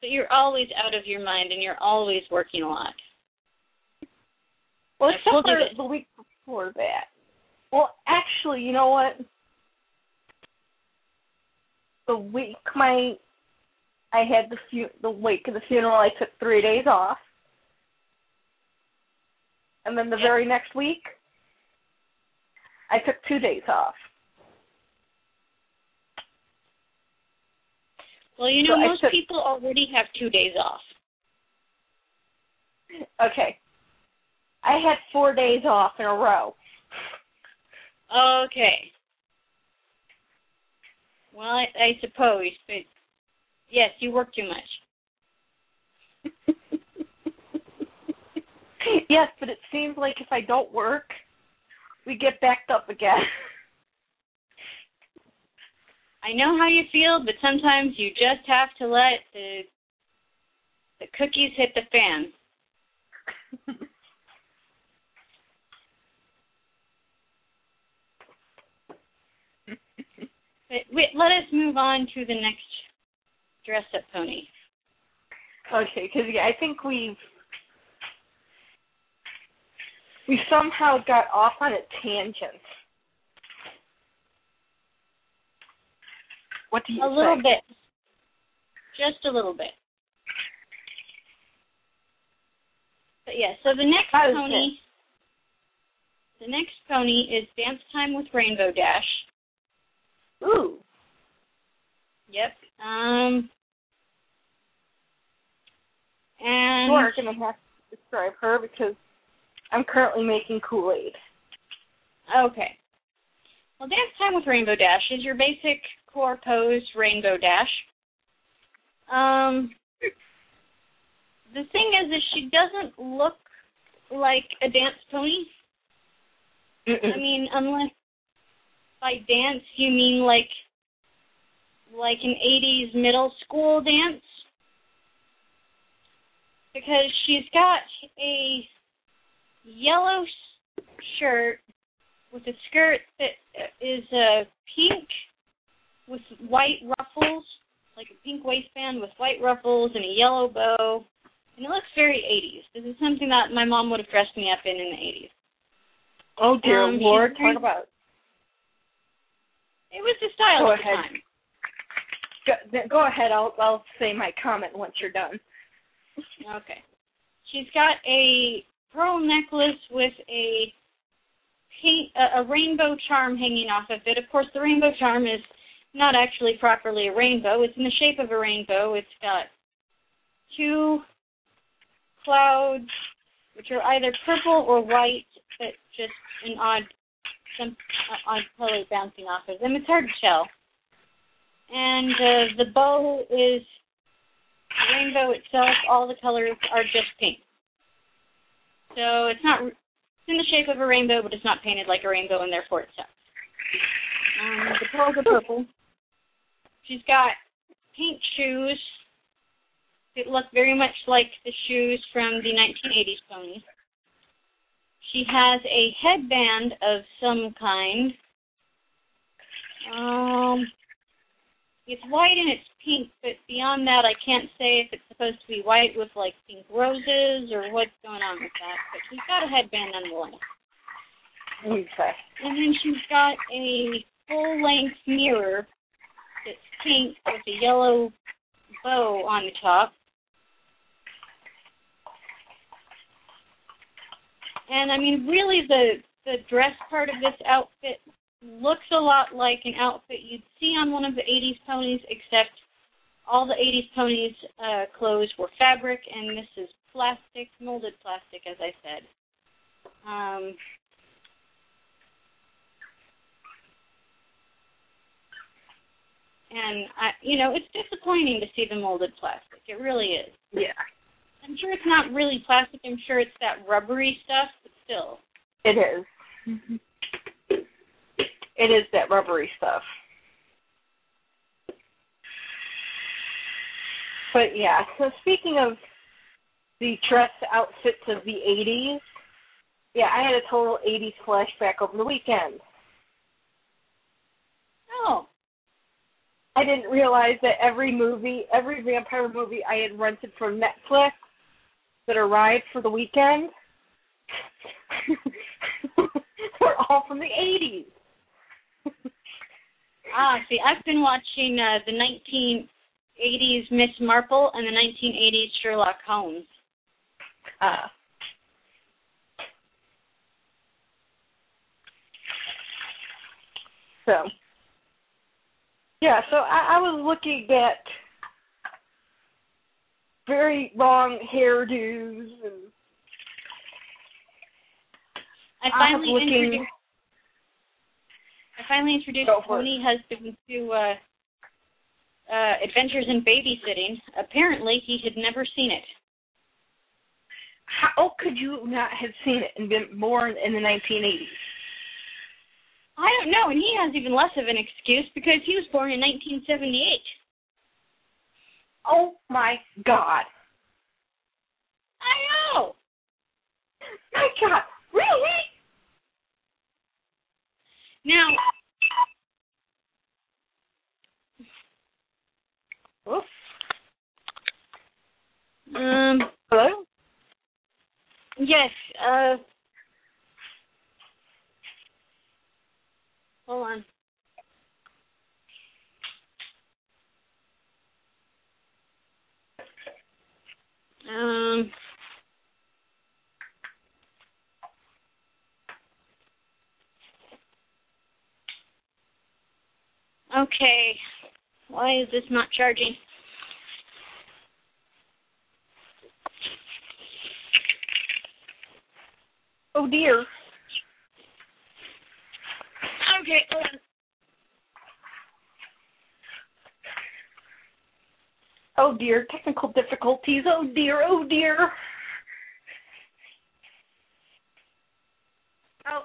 but you're always out of your mind and you're always working a lot. Well, except for the week before that. Well, actually, you know what? The week my I had the fu- the week of the funeral, I took three days off, and then the very next week, I took two days off. Well, you know, So most took- people already have two days off. Okay, I had four days off in a row. Okay. Well, I, I suppose, but yes, you work too much. yes, but it seems like if I don't work, we get backed up again. I know how you feel, but sometimes you just have to let the the cookies hit the fan. But wait, let us move on to the next dress up pony. Okay, because yeah, I think we've we somehow got off on a tangent. What do you A little bit. Just a little bit. But yeah, so the next How pony the next pony is Dance Time with Rainbow Dash. Ooh, Yep. Um and are gonna have to describe her because I'm currently making Kool Aid. Okay. Well, Dance Time with Rainbow Dash is your basic core pose Rainbow Dash. Um, the thing is, is she doesn't look like a dance pony. I mean, unless by dance you mean like like an 80s middle school dance. Because she's got a yellow shirt with a skirt that is uh, pink with white ruffles, like a pink waistband with white ruffles and a yellow bow. And it looks very 80s. This is something that my mom would have dressed me up in in the 80s. oh dear Um, Lord, talk about It was the style Go the ahead. time. go, go ahead. I'll I'll say my comment once you're done. Okay. She's got a pearl necklace with a paint, a, a rainbow charm hanging off of it. Of course, the rainbow charm is not actually properly a rainbow. It's in the shape of a rainbow. It's got two clouds, which are either purple or white, but just an odd, some uh, odd color bouncing off of them. It's hard to tell. And uh, the bow is rainbow itself. All the colors are just pink. So it's not it's in the shape of a rainbow, but it's not painted like a rainbow, and therefore it's stuck. Um, the pearls are purple. She's got pink shoes. It look very much like the shoes from the 1980s ponies. She has a headband of some kind. Um, it's white and it's pink, but beyond that, I can't say if it's supposed to be white with like pink roses or what's going on with that. But she's got a headband nonetheless. Okay. And then she's got a full length mirror pink with a yellow bow on the top. And I mean really the the dress part of this outfit looks a lot like an outfit you'd see on one of the 80s ponies, except all the 80s ponies' uh, clothes were fabric, and this is plastic, molded plastic, as I said. Um, and I, you know, it's disappointing to see the molded plastic. It really is. Yeah. I'm sure it's not really plastic. I'm sure it's that rubbery stuff, but still. It is. Mm-hmm. It is that rubbery stuff. But yeah, so speaking of the dress outfits of the 80s, yeah, I had a total 80s flashback over the weekend. Oh, I didn't realize that every movie, every vampire movie I had rented from Netflix that arrived for the weekend were all from the 80s. ah, see, I've been watching uh, the 1980s Miss Marple and the 1980s Sherlock Holmes. Uh, so, yeah, so I, I was looking at very long hairdos and I I finally looking. introduced. I finally introduced. Tony husband to uh, uh, Adventures in Babysitting. Apparently, he had never seen it. How could you not have seen it and been born in the 1980s? I don't know, and he has even less of an excuse because he was born in 1978. Oh my God! I know. My God! Really? Now, Oof. um, Hello? yes. Uh, hold on. Um. Okay. Why is this not charging? Oh dear. Okay, hold on. Oh dear. Technical difficulties. Oh dear. Oh dear. Oh,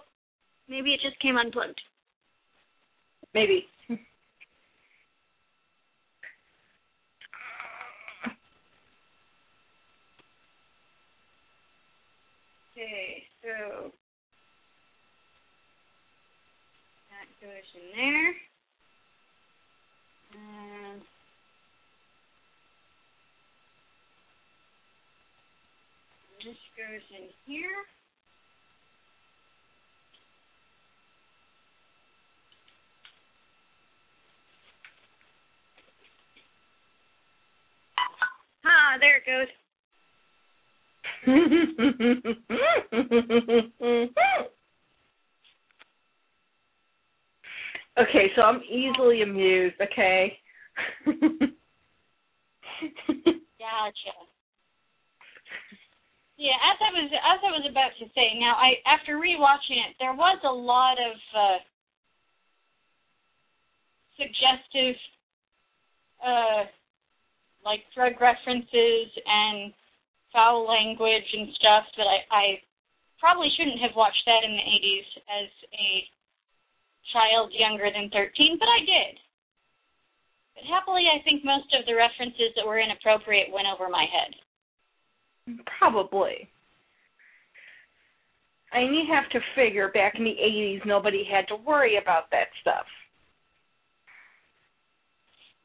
maybe it just came unplugged. Maybe. Okay, so in there. And this goes in here. Ah, there it goes. okay, so I'm easily amused, okay? Gotcha. Yeah, as I was as I was about to say, now I after rewatching it, there was a lot of uh suggestive uh like drug references and foul language and stuff that I, I probably shouldn't have watched that in the 80s as a child younger than 13, but I did. But happily, I think most of the references that were inappropriate went over my head. Probably. I mean, you have to figure back in the 80s, nobody had to worry about that stuff.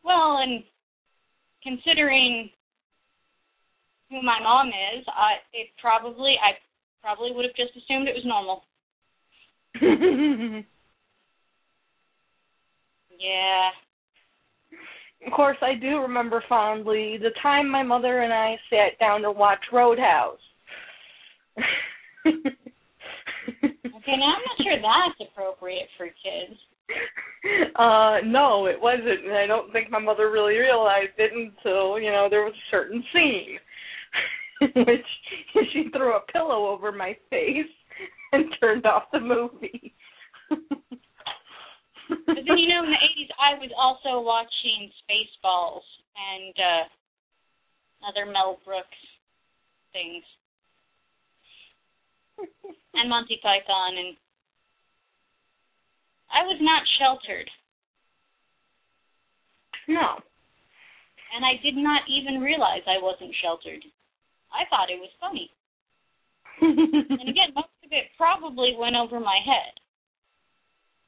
Well, and considering who my mom is, I it probably I probably would have just assumed it was normal. Yeah. of course, I do remember fondly the time my mother and I sat down to watch Roadhouse. Okay, now I'm not sure that's appropriate for kids. Uh, no, it wasn't, and I don't think my mother really realized it until you know there was a certain scene, which she threw a pillow over my face and turned off the movie. But then you know, in the '80s, I was also watching Spaceballs and uh other Mel Brooks things, and Monty Python, and I was not sheltered, no. and I did not even realize I wasn't sheltered. I thought it was funny, and again, most of it probably went over my head.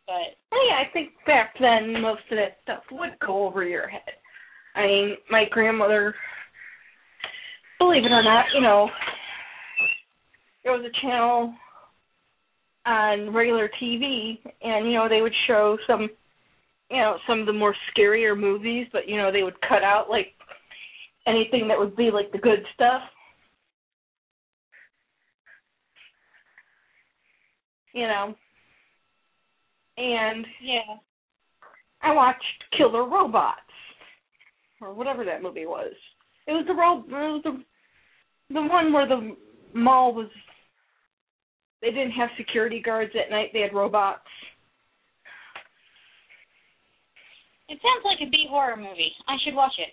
But I think back then most of that stuff would go over your head. I mean, my grandmother, believe it or not, you know, there was a channel on regular TV, and you know they would show some, you know, some of the more scarier movies, but you know they would cut out like anything that would be like the good stuff. You know, and yeah, I watched Killer Robots or whatever that movie was. It was the ro- it was the the one where the mall was they didn't have security guards at night, they had robots. it sounds like a B horror movie. I should watch it.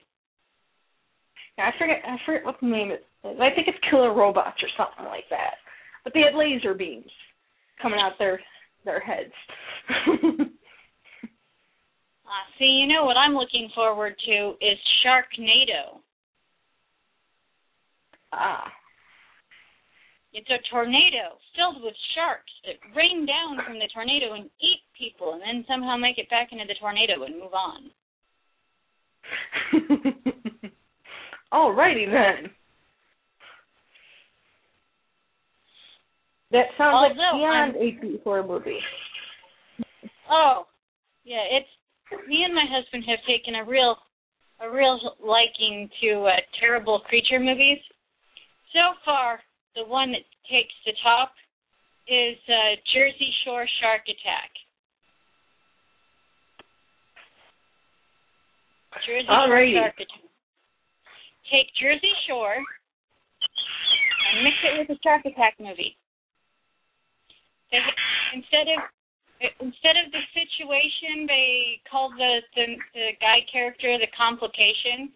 Yeah, I forget I forget what the name is. I think it's Killer Robots or something like that. But they had laser beams coming out their their heads. Uh, see, you know what I'm looking forward to is Sharknado. ah. It's a tornado filled with sharks that rain down from the tornado and eat people and then somehow make it back into the tornado and move on. Alrighty then. That sounds like Although beyond a B horror movie. Oh, yeah, it's me and my husband have taken a real a real liking to uh, terrible creature movies. So far, the one that takes the top is uh, Jersey Shore Shark Attack. Jersey Alrighty. Shore Shark Attack. Take Jersey Shore and mix it with a Shark Attack movie. They, instead of instead of the situation, they call the, the the guy character the complication,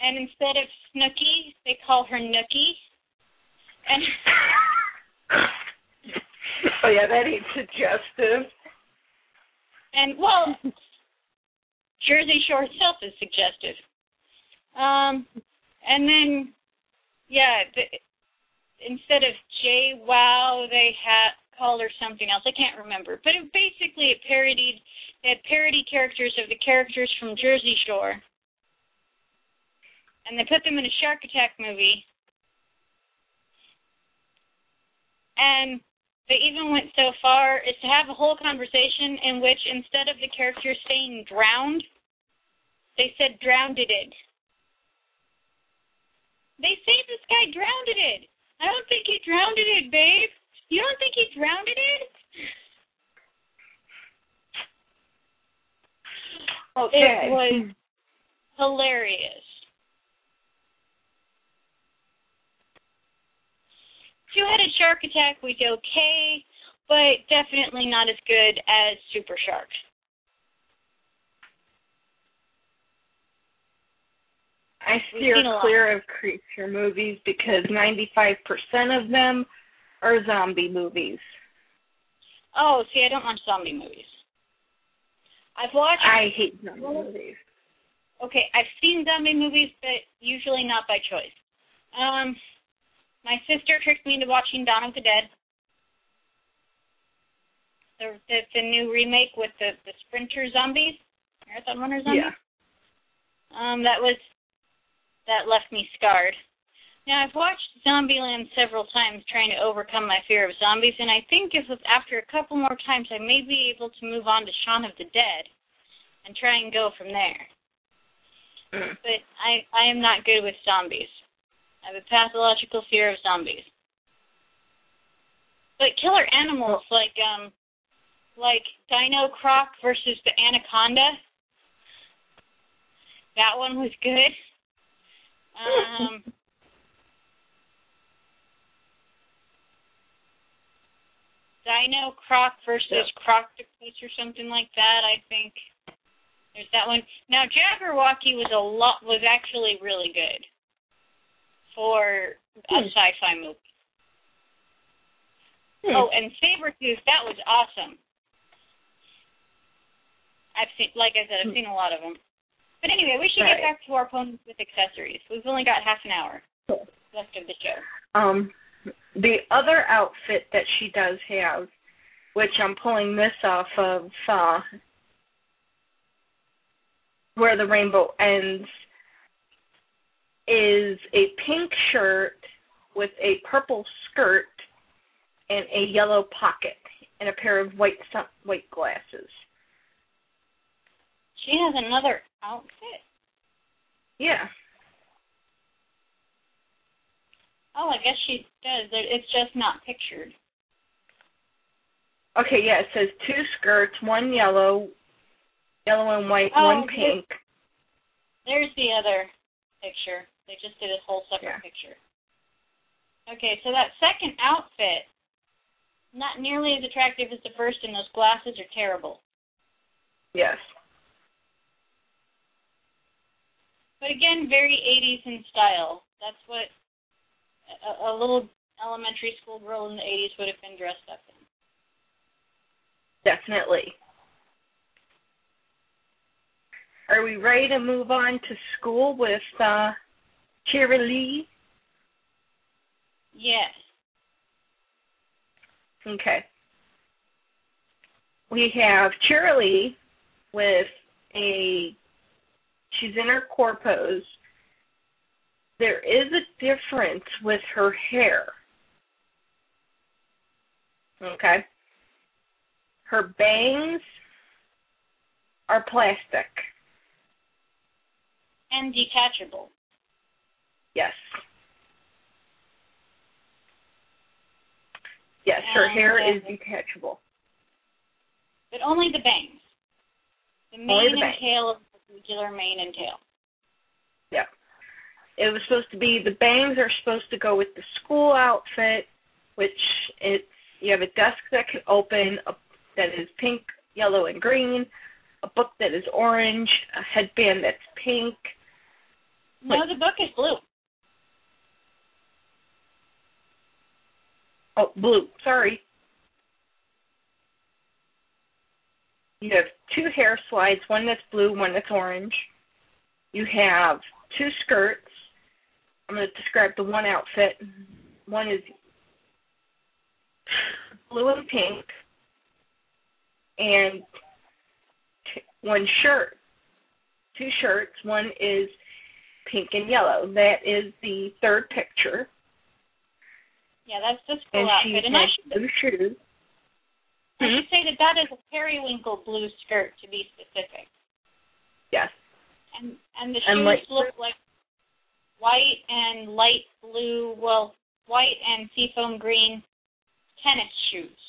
and instead of Snooki, they call her Nookie. And oh yeah, that ain't suggestive. and well, Jersey Shore itself is suggestive. Um, and then yeah, the, instead of JWoww, they had called her something else. I can't remember, but it basically it parodied. Had parody characters of the characters from Jersey Shore, and they put them in a Shark Attack movie. And they even went so far as to have a whole conversation in which instead of the characters saying drowned, they said drowned it. They say this guy drowned it. I don't think he drowned it, babe. You don't think he drowned it? Okay. It was hilarious. Two-headed shark attack was okay, but definitely not as good as super sharks. I steer seen a lot. clear of creature movies because 95% of them are zombie movies. Oh, see, I don't watch zombie movies. I've watched. I hate zombie movies. okay, I've seen zombie movies, but usually not by choice. Um, my sister tricked me into watching Dawn of the Dead. The the, the new remake with the the sprinter zombies, marathon runner zombies. Yeah. Um, that was that left me scarred. Now I've watched Zombieland several times trying to overcome my fear of zombies, and I think if after a couple more times I may be able to move on to Shaun of the Dead and try and go from there. Mm. But I I am not good with zombies. I have a pathological fear of zombies. But killer animals like um like Dinocroc versus the Anaconda. That one was good. Um Dino Croc versus Croctopus or something like that, I think. There's that one. Now Jabberwocky was a lot was actually really good for a Hmm. sci-fi movie. Hmm. Oh, and Sabretooth, that was awesome. I've seen, like I said, I've seen a lot of them. But anyway, we should Right. get back to our ponies with accessories. We've only got half an hour Cool. left of the show. Um, the other outfit that she does have, which I'm pulling this off of uh, Where the Rainbow Ends, is a pink shirt with a purple skirt and a yellow pocket and a pair of white sun- white glasses. She has another outfit. Yeah. Oh, I guess she does. It's just not pictured. Okay, yeah, it says two skirts, one yellow, yellow and white, Oh, one pink. There's the other picture. They just did a whole separate Yeah. picture. Okay, so that second outfit, not nearly as attractive as the first, and those glasses are terrible. Yes. But again, very 80s in style. That's what a, a little elementary school girl in the 80s would have been dressed up in. Definitely. Are we ready to move on to school with uh Cheerilee? Yes. Okay. We have Cheerilee with a she's in her core pose. There is a difference with her hair. Okay. Her bangs are plastic. And detachable. Yes. Yes, her And, hair uh, is detachable. But only the bangs. The mane the and tail of the regular mane and tail. Yeah. It was supposed to be the bangs are supposed to go with the school outfit, which it's you have a desk that can open a, that is pink, yellow, and green, a book that is orange, a headband that's pink. No, Wait. the book is blue. Oh, blue. Sorry. You have two hair slides, one that's blue, one that's orange. You have two skirts. I'm going to describe the one outfit. One is blue and pink, and t- one shirt. Two shirts. One is pink and yellow. That is the third picture. Yeah, that's the school And she outfit. And I has should, blue shoes. Mm-hmm. I should say that that is a periwinkle blue skirt to be specific. Yes. And and the And shoes like- look like white and light blue, well, white and seafoam green tennis shoes.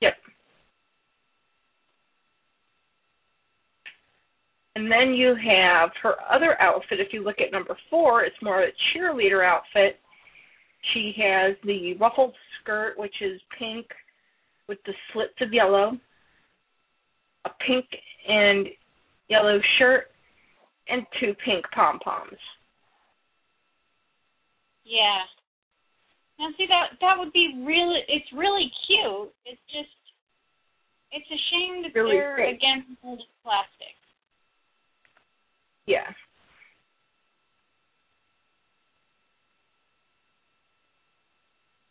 Yep. And then you have her other outfit. If you look at number four, it's more of a cheerleader outfit. She has the ruffled skirt, which is pink with the slits of yellow, a pink and yellow shirt, and two pink pom poms. Yeah. Now see that that would be really it's really cute. It's just it's a shame that Really they're fake. against plastic. Yeah.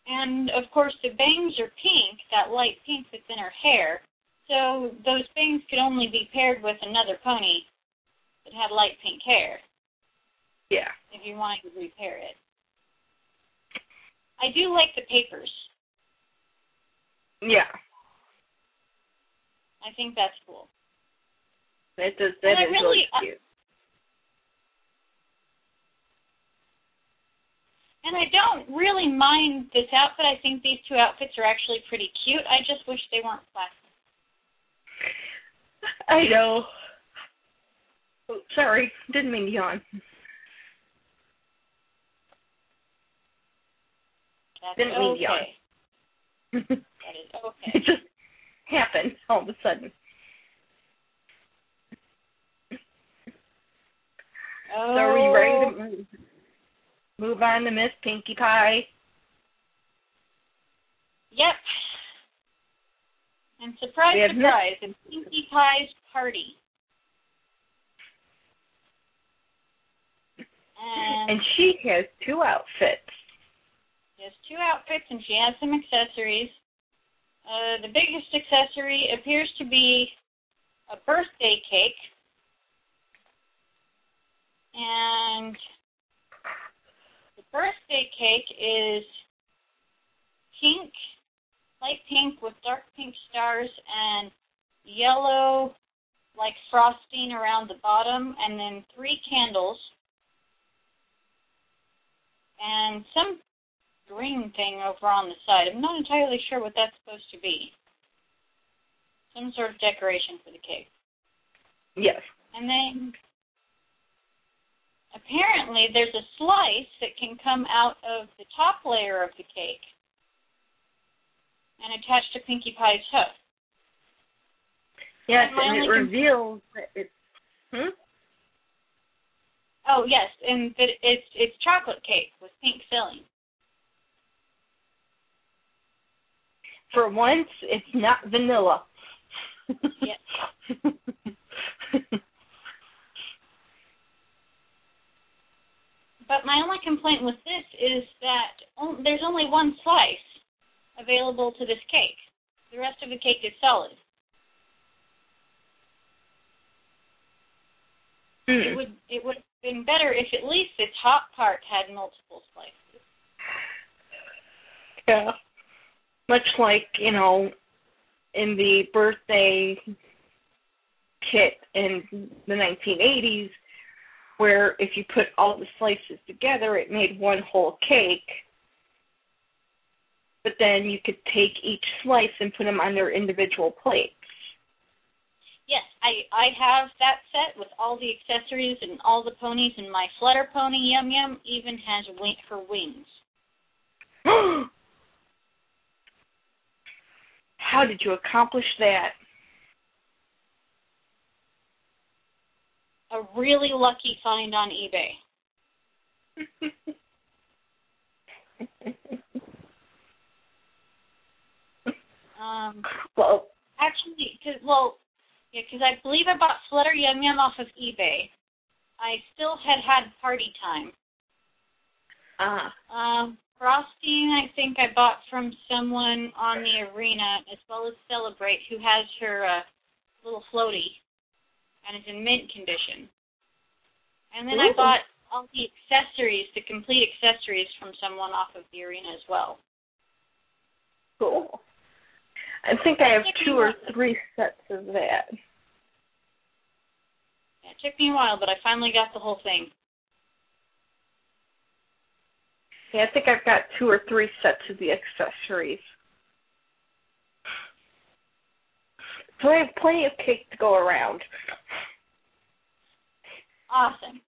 And of course the bangs are pink, that light pink that's in her hair. So those bangs could only be paired with another pony that had light pink hair Yeah. if you wanted to repair it. I do like the papers. Yeah. I think that's cool. That does that And is really- really cute. And I don't really mind this outfit. I think these two outfits are actually pretty cute. I just wish they weren't plastic. I know. Oh, sorry, didn't mean to yawn. That's Didn't mean to yawn. That is okay. it just happened all of a sudden. Oh, So are we ready to oh. move, move on to Miss Pinkie Pie? Yep. And surprise, We have Miss- surprise, and Pinkie Pie's party. And, And she has two outfits. she has two outfits and she has some accessories. Uh, the biggest accessory appears to be a birthday cake. And birthday cake is pink, light pink with dark pink stars and yellow like frosting around the bottom and then three candles and some green thing over on the side. I'm not entirely sure what that's supposed to be. Some sort of decoration for the cake. Yes. And then apparently there's a slice that can come out of the top layer of the cake and attach to Pinkie Pie's hoof. Yes, And and it reveals that it's hmm? Oh yes, and that it's it's chocolate cake with pink filling. for once it's not vanilla. Yes. But my only complaint with this is that on, there's only one slice available to this cake. The rest of the cake is solid. It Hmm. would it would have been better if at least the top part had multiple slices. Yeah. Much like, you know, in the birthday kit in the 1980s, where if you put all the slices together, it made one whole cake. But then you could take each slice and put them on their individual plates. Yes, I I have that set with all the accessories and all the ponies, and my flutter pony Yum Yum even has wing, her wings. How did you accomplish that? A really lucky find on eBay. Um, well, actually, cause, well, yeah, because I believe I bought Flutter Yum Yum off of eBay. I still had had party time. ah, Um, frosting, I think I bought from someone on the arena, as well as Celebrate, who has her uh, little floaty, and it's in mint condition. And then I bought all the accessories, the complete accessories, from someone off of the arena as well. cool. I think I have two or three sets of that. Yeah, it took me a while, but I finally got the whole thing. Yeah, I think I've got two or three sets of the accessories. So I have plenty of cake to go around. Awesome.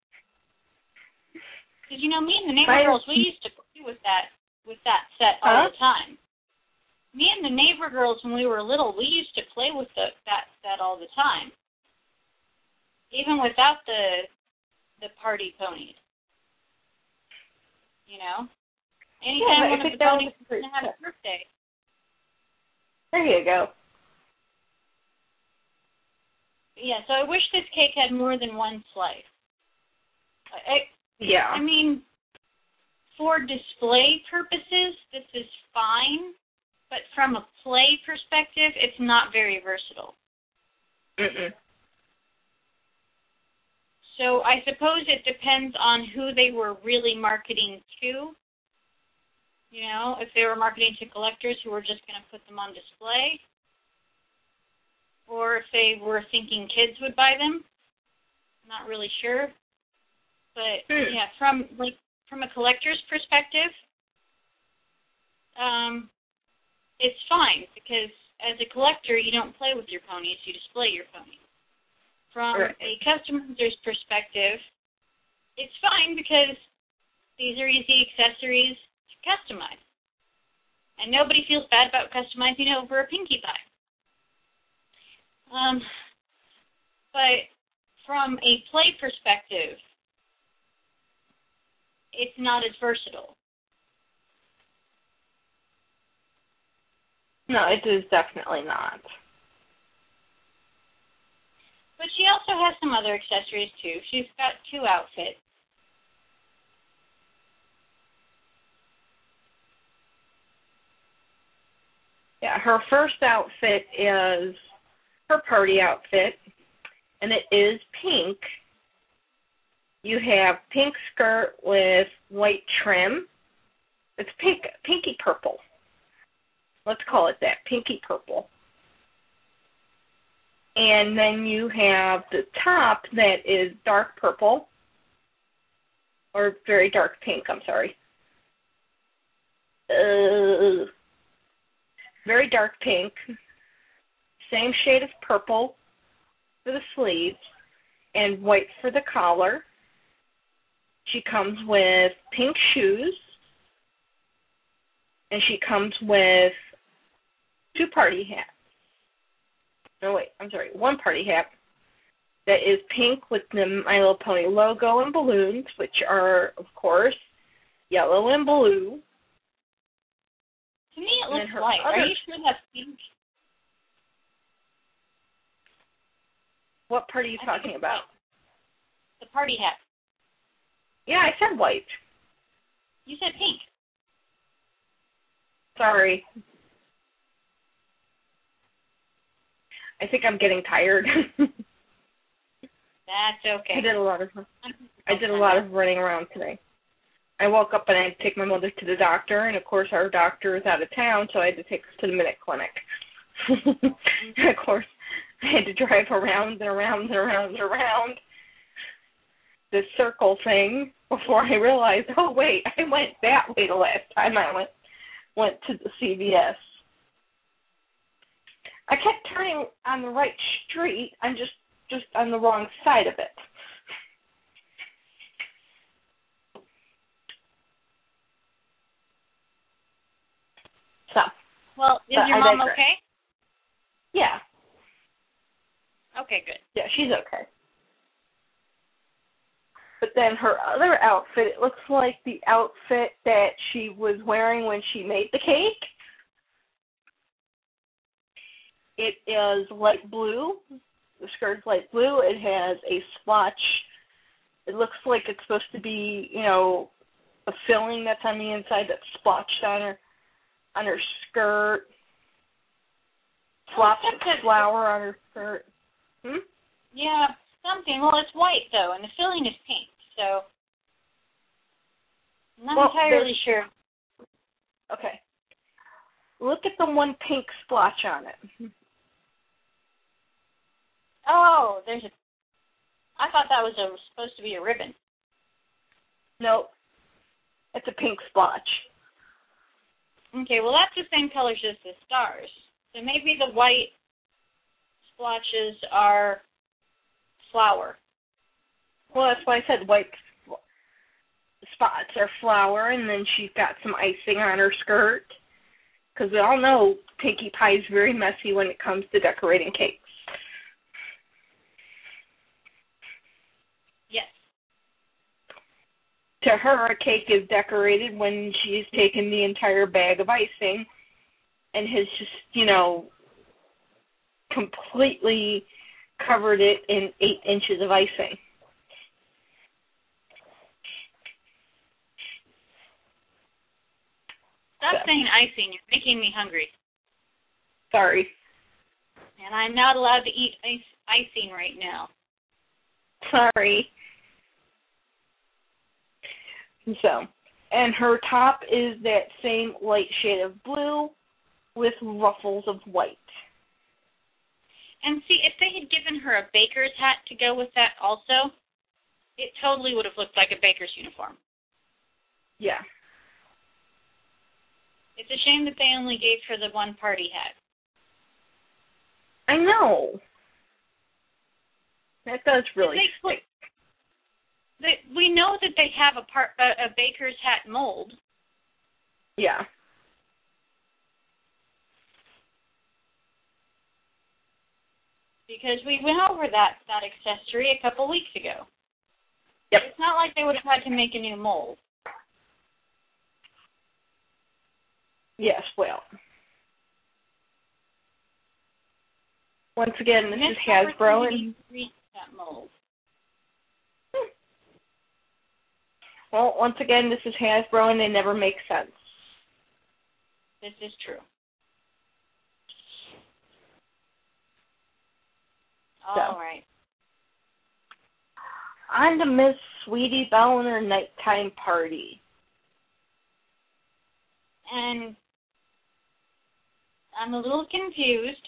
Because you know, me and the neighbor I- girls, we used to play with that with that set all Huh? the time. Me and the neighbor girls, when we were little, we used to play with the, that set all the time, even without the the party ponies. You know, anytime Yeah, one of the that was ponies a great had a birthday, There you go. Yeah. So I wish this cake had more than one slice. I, Yeah. I mean, for display purposes, this is fine, but from a play perspective, it's not very versatile. Mm-mm. So I suppose it depends on who they were really marketing to. You know, if they were marketing to collectors who were just going to put them on display, or if they were thinking kids would buy them. Not really sure. But Hmm. yeah, from like from a collector's perspective, um, it's fine because as a collector, you don't play with your ponies; you display your ponies. From Right. a customer's perspective, it's fine because these are easy accessories to customize, and nobody feels bad about customizing over a Pinkie Pie. Um, but from a play perspective, it's not as versatile. No, it is definitely not. But she also has some other accessories too. She's got two outfits. Yeah, her first outfit is her party outfit, and it is pink. You have pink skirt with white trim. It's pink, pinky purple. Let's call it that, pinky purple. And then you have the top that is dark purple, or very dark pink. I'm sorry. Uh, very dark pink, same shade of purple for the sleeves, and white for the collar. She comes with pink shoes, and she comes with two party hats. No, wait, I'm sorry, one party hat that is pink with the My Little Pony logo and balloons, which are, of course, yellow and blue. To me, it looks white. Are you sure that's pink? What part are you I talking about? The party hat. Yeah, I said white. You said pink. Sorry. I think I'm getting tired. That's okay. I did a lot of I did a lot of running around today. I woke up and I had to take my mother to the doctor, and of course our doctor is out of town, so I had to take her to the Minute Clinic. and mm-hmm. of course, I had to drive around and around and around and around this circle thing before I realized, oh wait, I went that way the last time I went went to the CVS. I kept turning on the right street. I'm just just on the wrong side of it. So, Well, is your I mom digress. okay? yeah, Okay, good. yeah, she's okay. But then her other outfit, it looks like the outfit that she was wearing when she made the cake. It is light blue. The skirt's light blue. It has a splotch. It looks like it's supposed to be, you know, a filling that's on the inside that's splotched on her on her skirt. Flops of something- flower on her skirt. Hmm? Yeah, something. Well, it's white though, and the filling is pink, so I'm not Well, entirely sure. Okay. Look at the one pink splotch on it. Oh, there's a. I thought that was a, supposed to be a ribbon. Nope. It's a pink splotch. Okay, well that's the same colors as the stars. So maybe the white splotches are flour. Well, that's why I said white sp- spots are flour, and then she's got some icing on her skirt. Because we all know Pinkie Pie is very messy when it comes to decorating cakes. Yes. To her, a cake is decorated when she's taken the entire bag of icing and has just, you know, completely covered it in eight inches of icing. Stop Yeah. saying icing. You're making me hungry. Sorry. And I'm not allowed to eat ice, icing right now. Sorry. So, and her top is that same light shade of blue with ruffles of white. And see, if they had given her a baker's hat to go with that also, it totally would have looked like a baker's uniform. Yeah. It's a shame that they only gave her the one party hat. I know. That does really They stick. They, we know that they have a, part, a, a baker's hat mold. Yeah. Because we went over that that accessory a couple weeks ago. Yep. It's not like they would have had to make a new mold. Yes, well. Once again, this is Hasbro and that mold. Hmm. well, once again, this is Hasbro and they never make sense. This is true. So. All right. On to Miss Sweetie Belle and her nighttime party. And I'm a little confused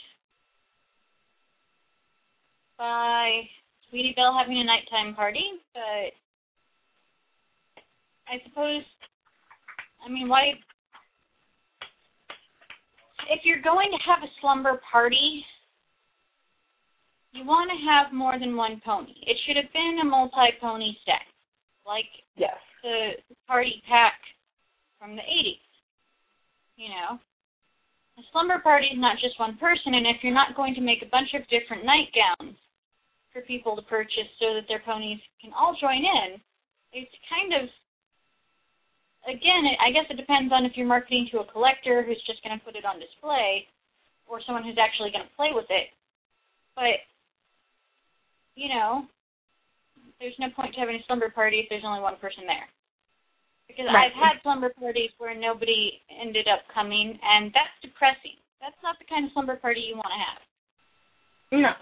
by Sweetie Belle having a nighttime party, but I suppose, I mean, why? If you're going to have a slumber party, you want to have more than one pony. It should have been a multi pony set, like Yes. the party pack from the 80s. You know, a slumber party is not just one person, and if you're not going to make a bunch of different nightgowns for people to purchase so that their ponies can all join in, it's kind of again, I guess it depends on if you're marketing to a collector who's just going to put it on display or someone who's actually going to play with it. But you know, there's no point to having a slumber party if there's only one person there. Because Right. I've had slumber parties where nobody ended up coming, and that's depressing. That's not the kind of slumber party you want to have. No.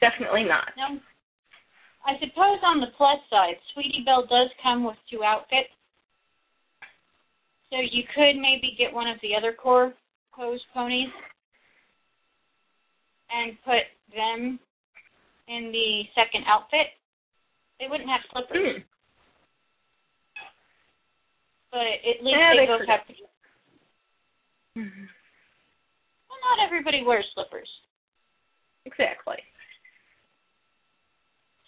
Definitely not. Now, I suppose on the plus side, Sweetie Belle does come with two outfits. So you could maybe get one of the other core pose ponies and put them in the second outfit. They wouldn't have slippers, Hmm. but at least Yeah, they they both could. have to. Mhm. Well, not everybody wears slippers. Exactly.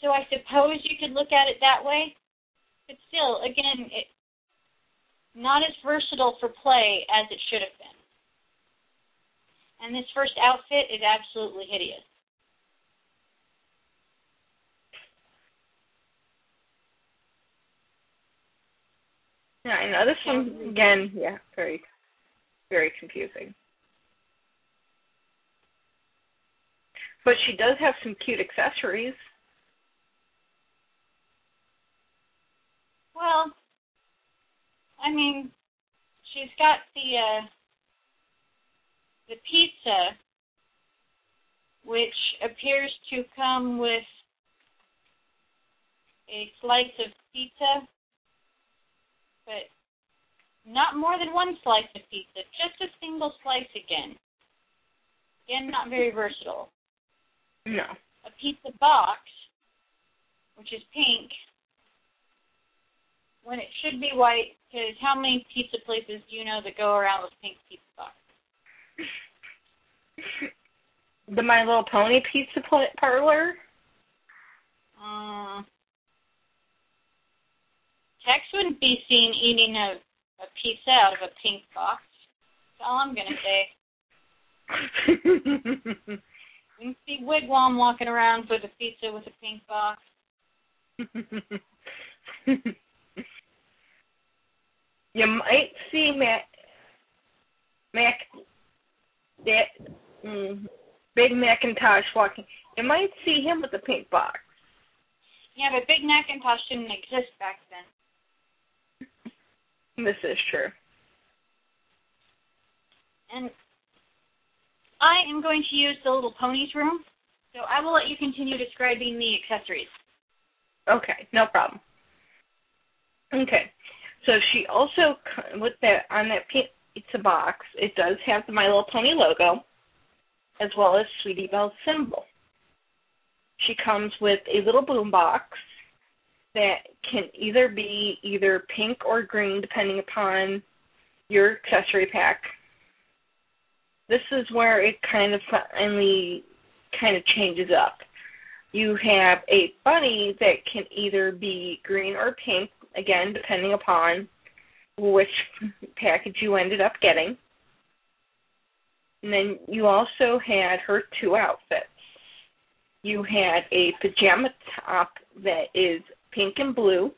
So I suppose you could look at it that way. But still, again, it not as versatile for play as it should have been. And this first outfit is absolutely hideous. Yeah, I know. This one again, yeah, very very confusing. But she does have some cute accessories. Well, I mean, she's got the uh the pizza which appears to come with a slice of pizza but not more than one slice of pizza, just a single slice again. Again, not very versatile. No. A pizza box, which is pink, when it should be white. Because how many pizza places do you know that go around with pink pizza box? The My Little Pony Pizza Parlor. Uh, Tex wouldn't be seen eating a, a pizza out of a pink box. That's all I'm gonna say. You can see Wigwam walking around with a pizza with a pink box. you might see Mac, Mac, that mm, big McIntosh walking. You might see him with a pink box. Yeah, but Big McIntosh didn't exist back then. This is true. And I am going to use the little ponies room, so I will let you continue describing the accessories. Okay, no problem. Okay, so she also with that on that pizza box, it does have the My Little Pony logo, as well as Sweetie Belle's symbol. She comes with a little boom box that can either be either pink or green, depending upon your accessory pack. This is where it kind of finally kind of changes up. You have a bunny that can either be green or pink, again, depending upon which package you ended up getting. And then you also had her two outfits. You had a pajama top that is pink and blue,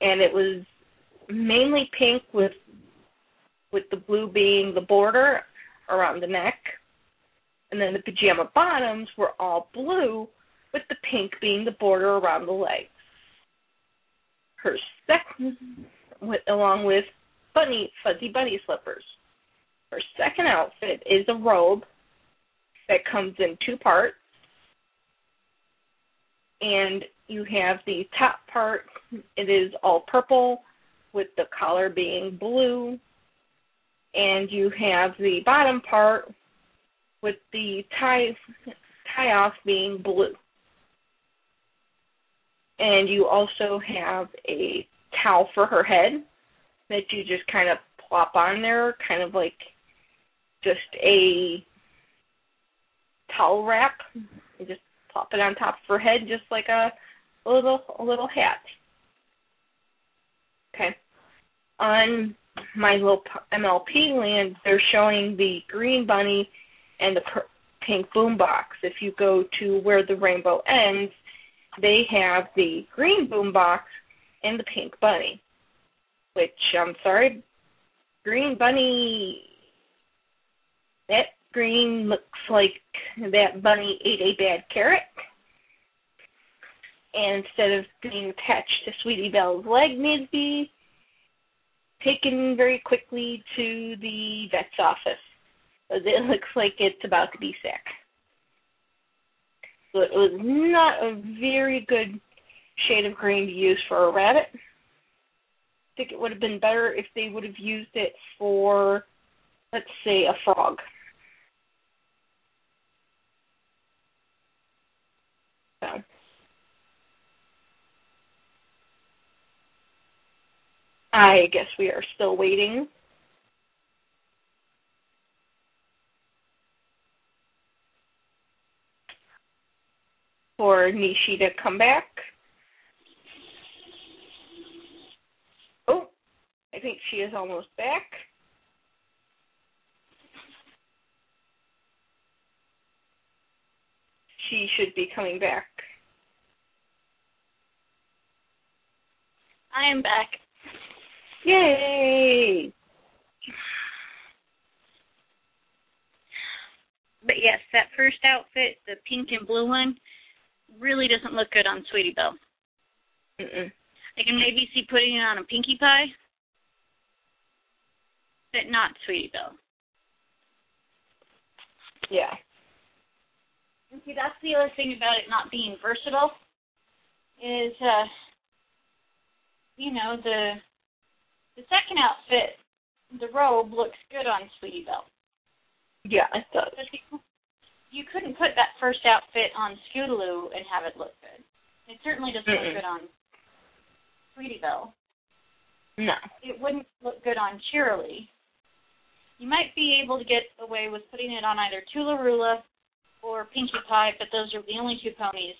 and it was mainly pink with with the blue being the border around the neck, and then the pajama bottoms were all blue with the pink being the border around the legs. Her second, with, along with bunny fuzzy bunny slippers. Her second outfit is a robe that comes in two parts, and you have the top part. It is all purple with the collar being blue, and you have the bottom part with the tie tie off being blue. And you also have a towel for her head that you just kind of plop on there, kind of like just a towel wrap. You just plop it on top of her head, just like a, a little a little hat. Okay. On my little MLP land, they're showing the green bunny and the pink boombox. If you go to where the rainbow ends, they have the green boombox and the pink bunny. Which I'm sorry, green bunny. That green looks like that bunny ate a bad carrot. And instead of being attached to Sweetie Belle's leg, needs to be taken very quickly to the vet's office. It looks like it's about to be sick. So it was not a very good shade of green to use for a rabbit. I think it would have been better if they would have used it for, let's say, a frog. So. I guess we are still waiting. For Nishi to come back. Oh, I think she is almost back. She should be coming back. I am back. Yay! But yes, that first outfit, the pink and blue one, really doesn't look good on Sweetie Belle. Mm-mm. I can maybe see putting it on a Pinkie Pie, but not Sweetie Belle. Yeah. And see, that's the other thing about it not being versatile is, uh, you know, the the second outfit, the robe looks good on Sweetie Belle. Yeah, it does. But you, you couldn't put that first outfit on Scootaloo and have it look good. It certainly doesn't Mm-mm. look good on Sweetie Belle. No. It wouldn't look good on Cheerilee. You might be able to get away with putting it on either Toola-Roola or Pinkie Pie, but those are the only two ponies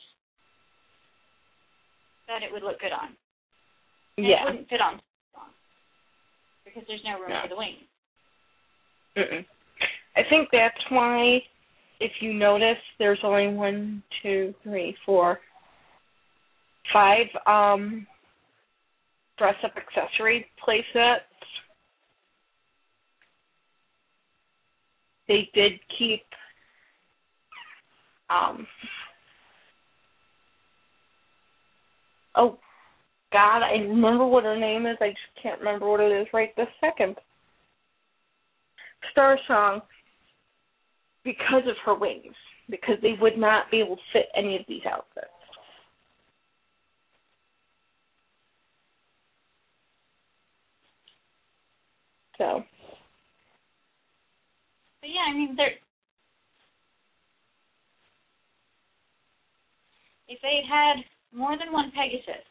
that it would look good on. And It wouldn't fit on because there's no room No. for the wings. Mm-mm. I think that's why, if you notice, there's only one, two, three, four, five um, dress-up accessory play sets. They did keep um, oh God, I remember what her name is. I just can't remember what it is right this second. Star Song because of her wings, because they would not be able to fit any of these outfits. So, But yeah, I mean, they're if they had more than one Pegasus,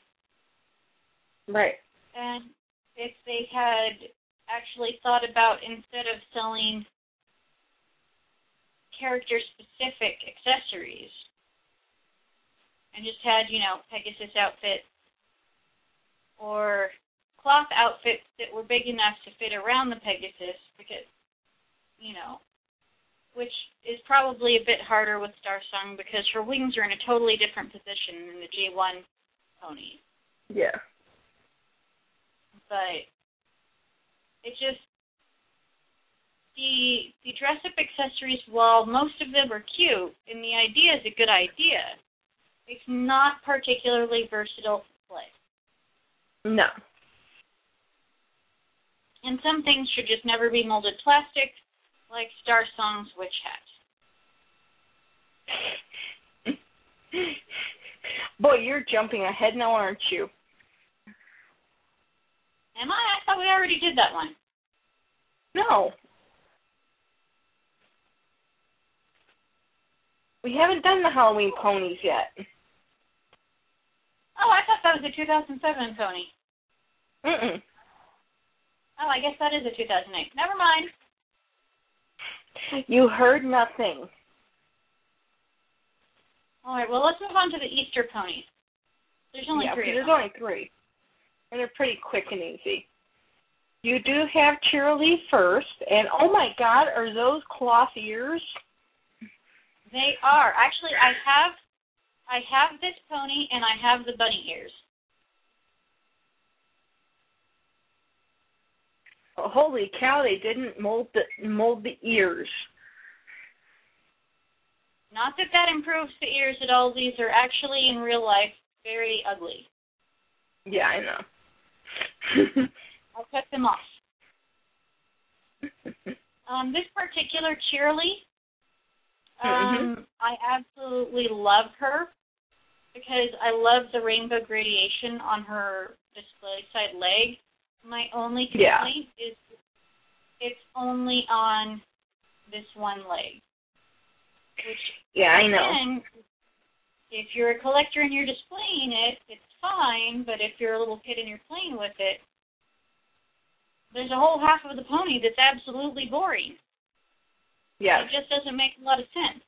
right. and if they had actually thought about instead of selling character specific accessories and just had, you know, Pegasus outfit or cloth outfits that were big enough to fit around the Pegasus because you know, which is probably a bit harder with Star Song because her wings are in a totally different position than the G1 pony. Yeah. But it just the the dress up accessories, while most of them are cute and the idea is a good idea, it's not particularly versatile to play. No. And some things should just never be molded plastic, like Star Song's witch hat. Boy, you're jumping ahead now, aren't you? Am I? I thought we already did that one. No. We haven't done the Halloween ponies yet. Oh, I thought that was a 2007 pony. Mm-mm. Oh, I guess that is a 2008. Never mind. You heard nothing. All right, well, let's move on to the Easter ponies. There's only yeah, three. there's only three. And they're pretty quick and easy. You do have Cheerilee first, and oh my god, are those cloth ears? They are. Actually, I have I have this pony and I have the bunny ears. Oh, holy cow, they didn't mold the mold the ears. Not that that improves the ears at all. These are actually in real life very ugly. Yeah, I know. I'll cut them off. Um, this particular Cheerilee, um, I absolutely love her because I love the rainbow gradation on her display side leg. My only Yeah. complaint is it's only on this one leg. Which yeah, I know. if you're a collector and you're displaying it, it's fine, but if you're a little kid and you're playing with it, there's a whole half of the pony that's absolutely boring. Yeah, It just doesn't make a lot of sense.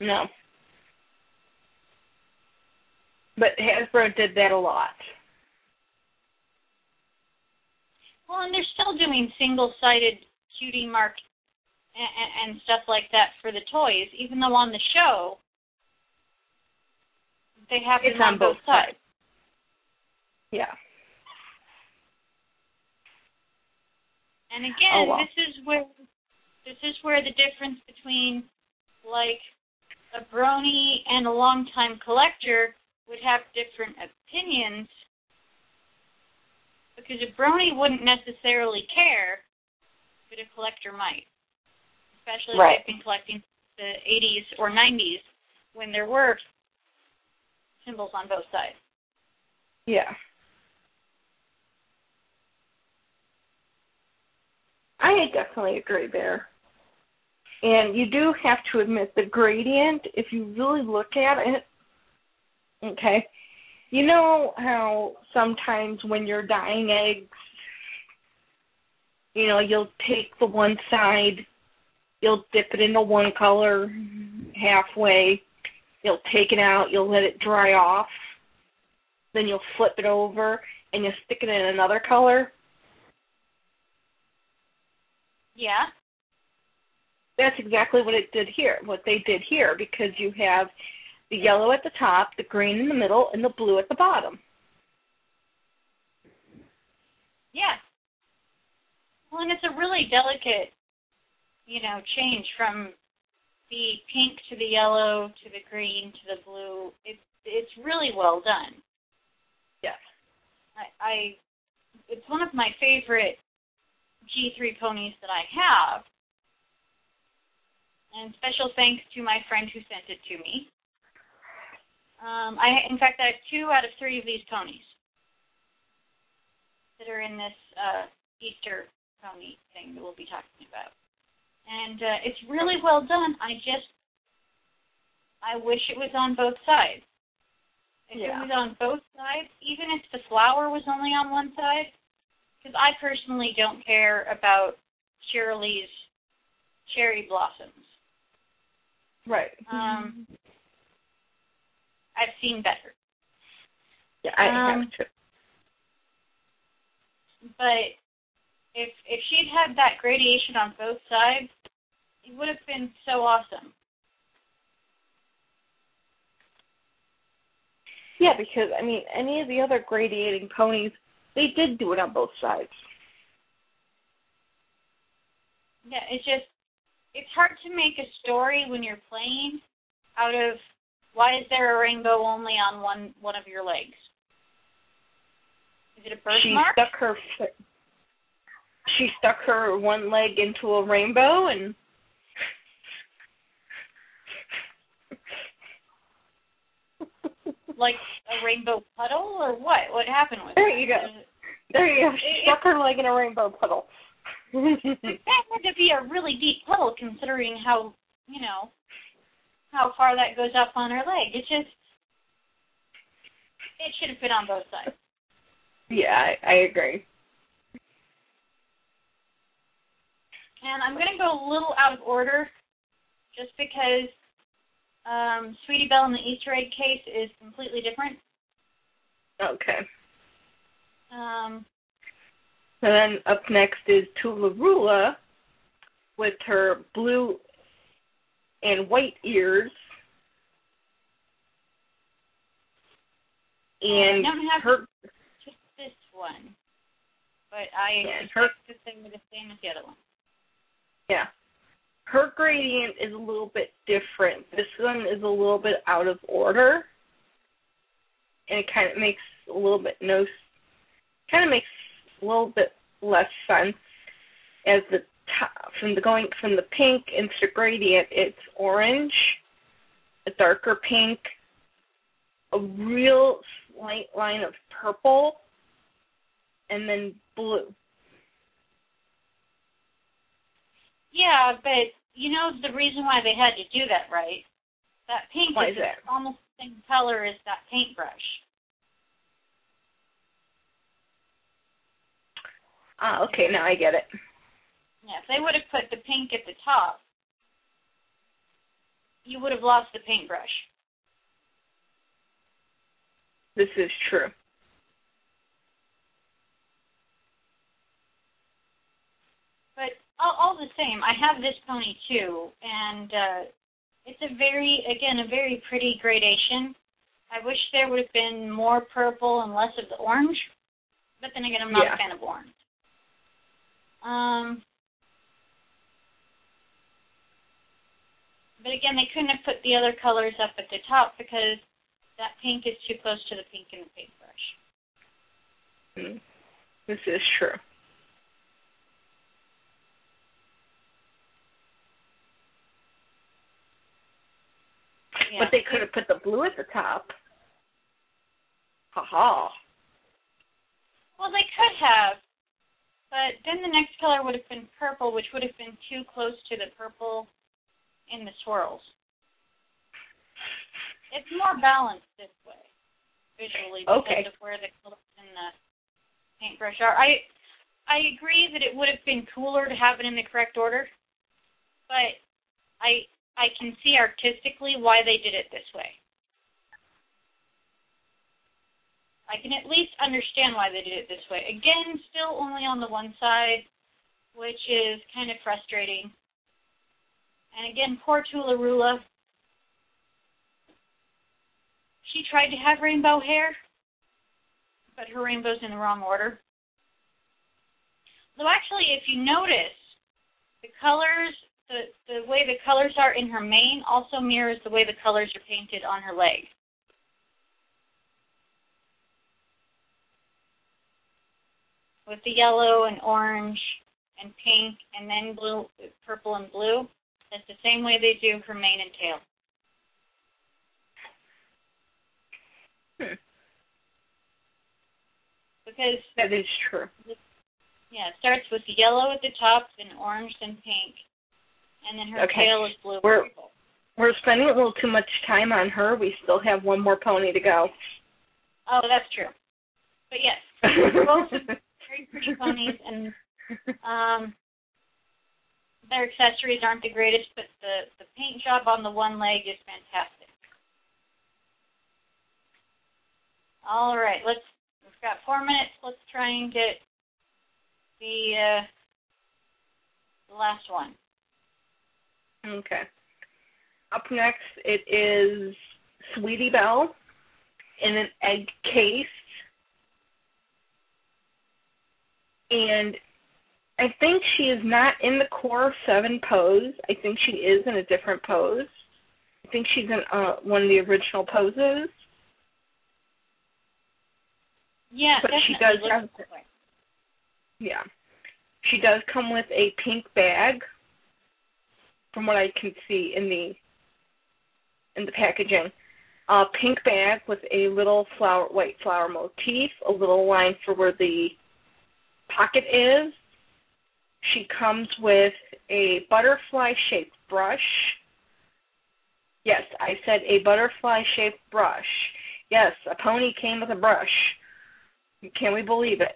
no. But Hasbro did that a lot. Well, and they're still doing single-sided cutie mark and, and stuff like that for the toys, even though on the show they have It's them on, on both sides. Yeah. And again, Oh, wow. this is where this is where the difference between like a brony and a longtime collector would have different opinions because a brony wouldn't necessarily care, but a collector might. Especially Right. if they've been collecting the 80s or 90s when there were symbols on both sides. Yeah. I definitely agree there. And you do have to admit the gradient, if you really look at it, Okay. You know how sometimes when you're dyeing eggs, you know, you'll take the one side, you'll dip it into one color halfway, you'll take it out, you'll let it dry off, then you'll flip it over and you'll stick it in another color. Yeah. That's exactly what it did here, what they did here, because you have the yellow at the top, the green in the middle, and the blue at the bottom. Yeah. Well, and it's a really delicate, you know, change from the pink to the yellow to the green to the blue. It's it's really well done. Yes. I, I it's one of my favorite G3 ponies that I have. And special thanks to my friend who sent it to me. Um, I, in fact, I have two out of three of these ponies that are in this uh, Easter pony thing that we'll be talking about. And uh, it's really well done. I just, I wish it was on both sides. If Yeah. it was on both sides, even if the flower was only on one side, because I personally don't care about Cheerilee's cherry blossoms. Right. Um, I've seen better. Yeah, I um, have to. But if if she'd had that gradation on both sides, it would have been so awesome. Yeah, because I mean, any of the other gradiating ponies, they did do it on both sides. Yeah, it's just it's hard to make a story when you're playing out of why is there a rainbow only on one one of your legs? Is it a She stuck her she stuck her one leg into a rainbow and like a rainbow puddle or what? What happened with it? There you go. There you go. She It- stuck her leg in a rainbow puddle. It had to be a really deep puddle considering how you know how far that goes up on her leg. It just it should have been on both sides. yeah, I, I agree. And I'm gonna go a little out of order just because um Sweetie Belle in the Easter egg case is completely different. Okay. Um And then up next is Toola-Roola with her blue and white ears. And I don't have her just this one. But I Yeah, her- the thing the same as the other one. yeah. Her gradient is a little bit different. This one is a little bit out of order. And it kind of makes a little bit no kind of makes little bit less sense as the top from the going from the pink into gradient it's orange, a darker pink, a real slight line of purple, and then blue. Yeah, but you know the reason why they had to do that, right? That pink Why is is almost the same color as that paintbrush. Ah, okay, now I get it. Yeah, if they would have put the pink at the top, you would have lost the paintbrush. This is true. But all, all the same, I have this pony too, and uh, it's a very, again, a very pretty gradation. I wish there would have been more purple and less of the orange, but then again, I'm not Yeah. a fan of orange. Um, but again, they couldn't have put the other colors up at the top because that pink is too close to the pink in the paintbrush. Mm. This is true. Yeah. But they could have put the blue at the top. Ha ha. Well, they could have, but then the next color would have been purple, which would have been too close to the purple in the swirls. It's more balanced this way. visually because Okay. of where the colors in the paintbrush are. I I agree that it would have been cooler to have it in the correct order, but I I can see artistically why they did it this way. I can at least understand why they did it this way. Again, still only on the one side, which is kind of frustrating. And again, poor Toola-Roola. She tried to have rainbow hair, but her rainbow's in the wrong order. Though actually, if you notice, the colors, the, the way the colors are in her mane also mirrors the way the colors are painted on her leg. With the yellow and orange and pink and then blue, purple and blue, That's the same way they do her mane and tail. Hmm. Because That is true. Yeah, it starts with yellow at the top, then orange, then pink, and then her Okay. tail is blue. and We're- purple. We're spending a little too much time on her. We still have one more pony to go. Oh, that's true. But yes, both very pretty ponies, and um, their accessories aren't the greatest, but the the paint job on the one leg is fantastic. All right, let's. We've got four minutes. Let's try and get the uh, the last one. Okay. Up next, it is Sweetie Belle in an egg case. And I think she is not in the core seven pose. I think she is in a different pose. I think she's in uh, one of the original poses. Yeah, But she does have-. Yeah. She does come with a pink bag from what I can see in the in the packaging. A pink bag with a little flower white flower motif, a little line for where the pocket is. She comes with a butterfly shaped brush. Yes, I said a butterfly shaped brush. Yes, a pony came with a brush. Can we believe it?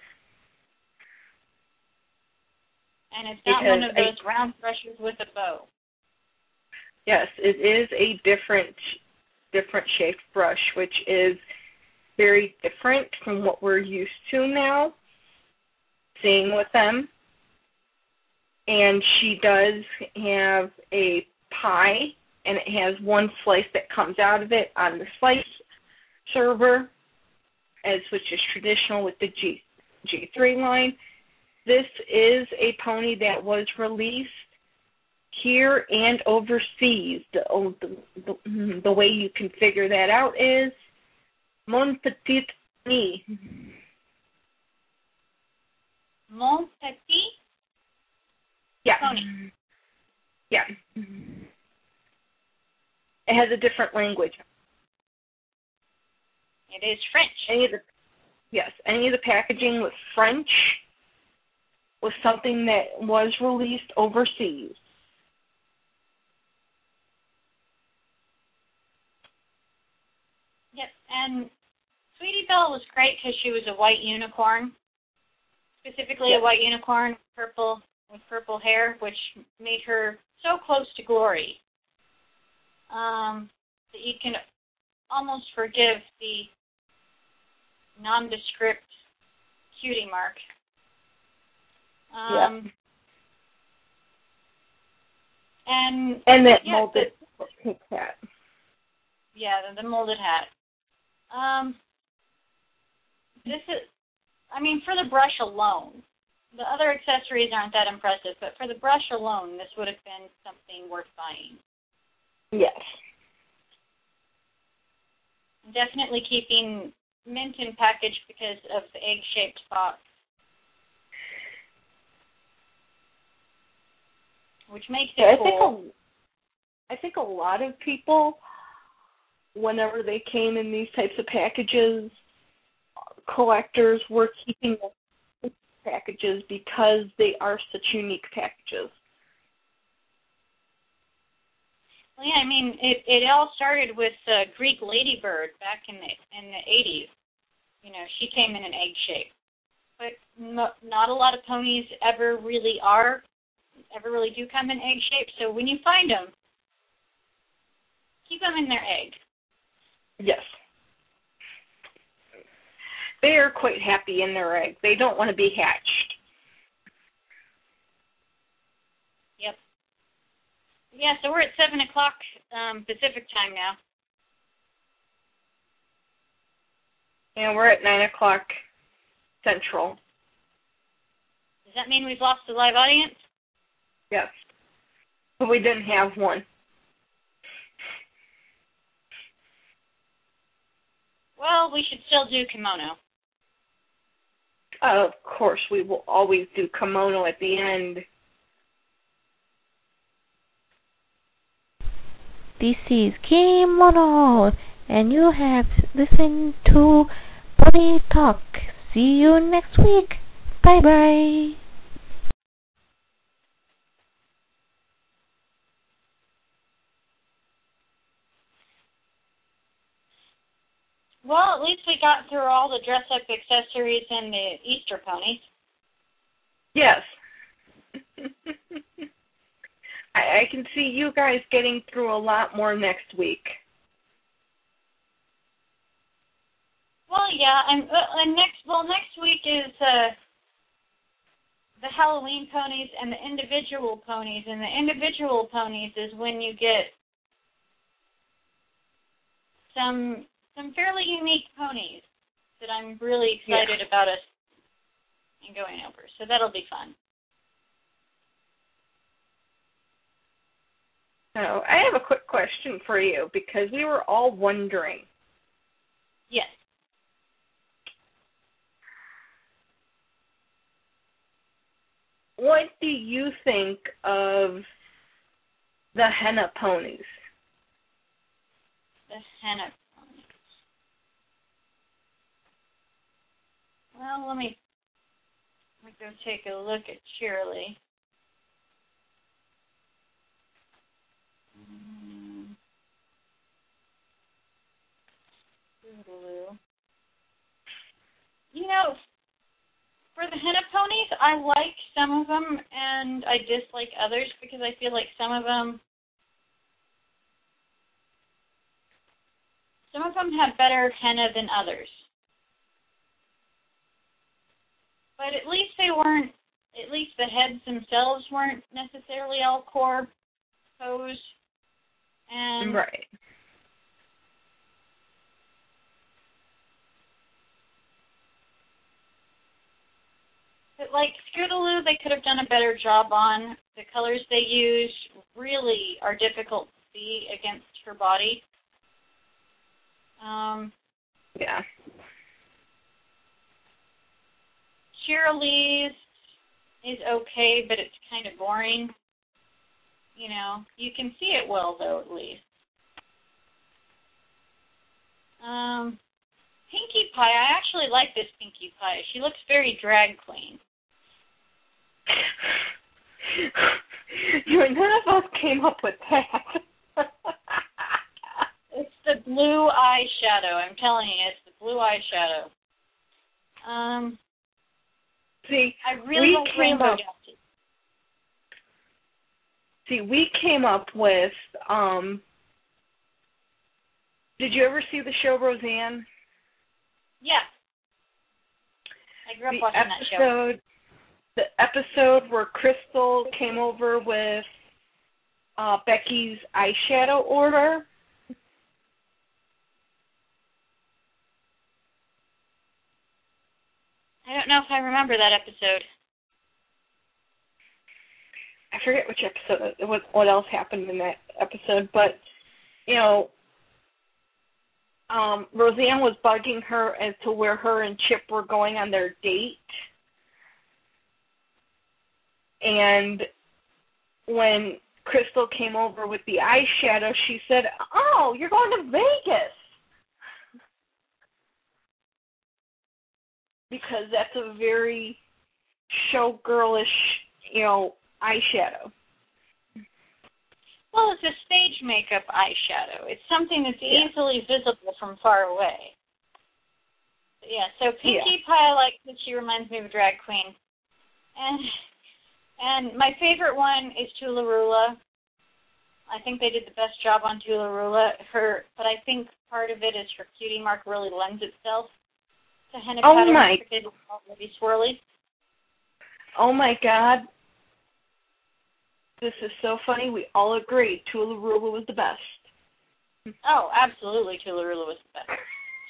And it's not one Because of I- those round brushes with a bow. Yes, it is a different different shaped brush, which is very different from what we're used to now seeing with them. And she does have a pie and it has one slice that comes out of it on the slice server, as which is traditional with the G G three line. This is a pony that was released here and overseas. The, the, the, hmm, the way you can figure that out is Mon Petit Nid. Mon petit Yeah. Yeah. It has a different language. It is French. Any of the yes, any of the packaging was French was something that was released overseas. Yep. And Sweetie Belle was great because she was a white unicorn, specifically a white unicorn, purple with purple hair, which made her so close to glory um, that you can almost forgive the nondescript cutie mark. Um, And And that Yeah, molded pink hat. Yeah, the, the molded hat. Um, this is, I mean, for the brush alone, the other accessories aren't that impressive, but for the brush alone, this would have been something worth buying. Yes. Definitely keeping mint in package because of the egg-shaped box, which makes it Yeah, I cool. think a, I think a lot of people, whenever they came in these types of packages, collectors were keeping the packages because they are such unique packages. Well, yeah, I mean, it it all started with uh, Greek Ladybird back in the in the 80s. You know, she came in an egg shape, but no, not a lot of ponies ever really are, ever really do come in egg shape. So when you find them, keep them in their egg. Yes. They are quite happy in their egg. They don't want to be hatched. Yep. Yeah, so we're at seven o'clock um, Pacific time now. And we're at nine o'clock central. Does that mean we've lost the live audience? Yes. But we didn't have one. Well, we should still do kimono. Of course, we will always do kimono at the end. This is Kimono, and you have listened to Body Talk. See you next week. Bye bye. Well, at least we got through all the dress up accessories and the Easter ponies. Yes. I, I can see you guys getting through a lot more next week. Well, yeah, and, uh, and next well next week is uh the Halloween ponies and the individual ponies, and the individual ponies is when you get some some fairly unique ponies that I'm really excited about us and going over. So that'll be fun. So I have a quick question for you because we were all wondering. Yes. What do you think of the henna ponies? The henna Well, let me let me go take a look at Cheerilee. You know, for the henna ponies, I like some of them and I dislike others because I feel like some of them some of them have better henna than others. But at least they weren't at least the heads themselves weren't necessarily all core pose. And Right. But like Scootaloo, they could have done a better job on. The colors they used really are difficult to see against her body. Um, Yeah. Cheerilee's is okay, but it's kind of boring. You know, you can see it well though, at least. Um, Pinkie Pie, I actually like this Pinkie Pie. She looks very drag queen. none of us came up with that. It's the blue eyeshadow. I'm telling you, it's the blue eyeshadow. Um, See, I really We came up- see, we came up with um Did you ever see the show Roseanne? Yeah. I grew up the watching that show. episode the episode where Crystal came over with uh Becky's eyeshadow order. I don't know if I remember that episode. I forget which episode what what else happened in that episode, but you know um Roseanne was bugging her as to where her and Chip were going on their date. And when Crystal came over with the eyeshadow, she said, "Oh, you're going to Vegas." Because that's a very showgirlish, you know, eyeshadow. Well, it's a stage makeup eyeshadow. It's something that's Yeah. easily visible from far away. Yeah, so Pinkie Pie, like that she reminds me of a drag queen. And and my favorite one is Toola-Roola. I think they did the best job on Toola-Roola. Her but I think part of it is her cutie mark really lends itself henna Oh my- because it's all really swirly. Oh my god. This is so funny. We all agreed Toola-Roola was the best. Oh, absolutely Toola-Roola was the best.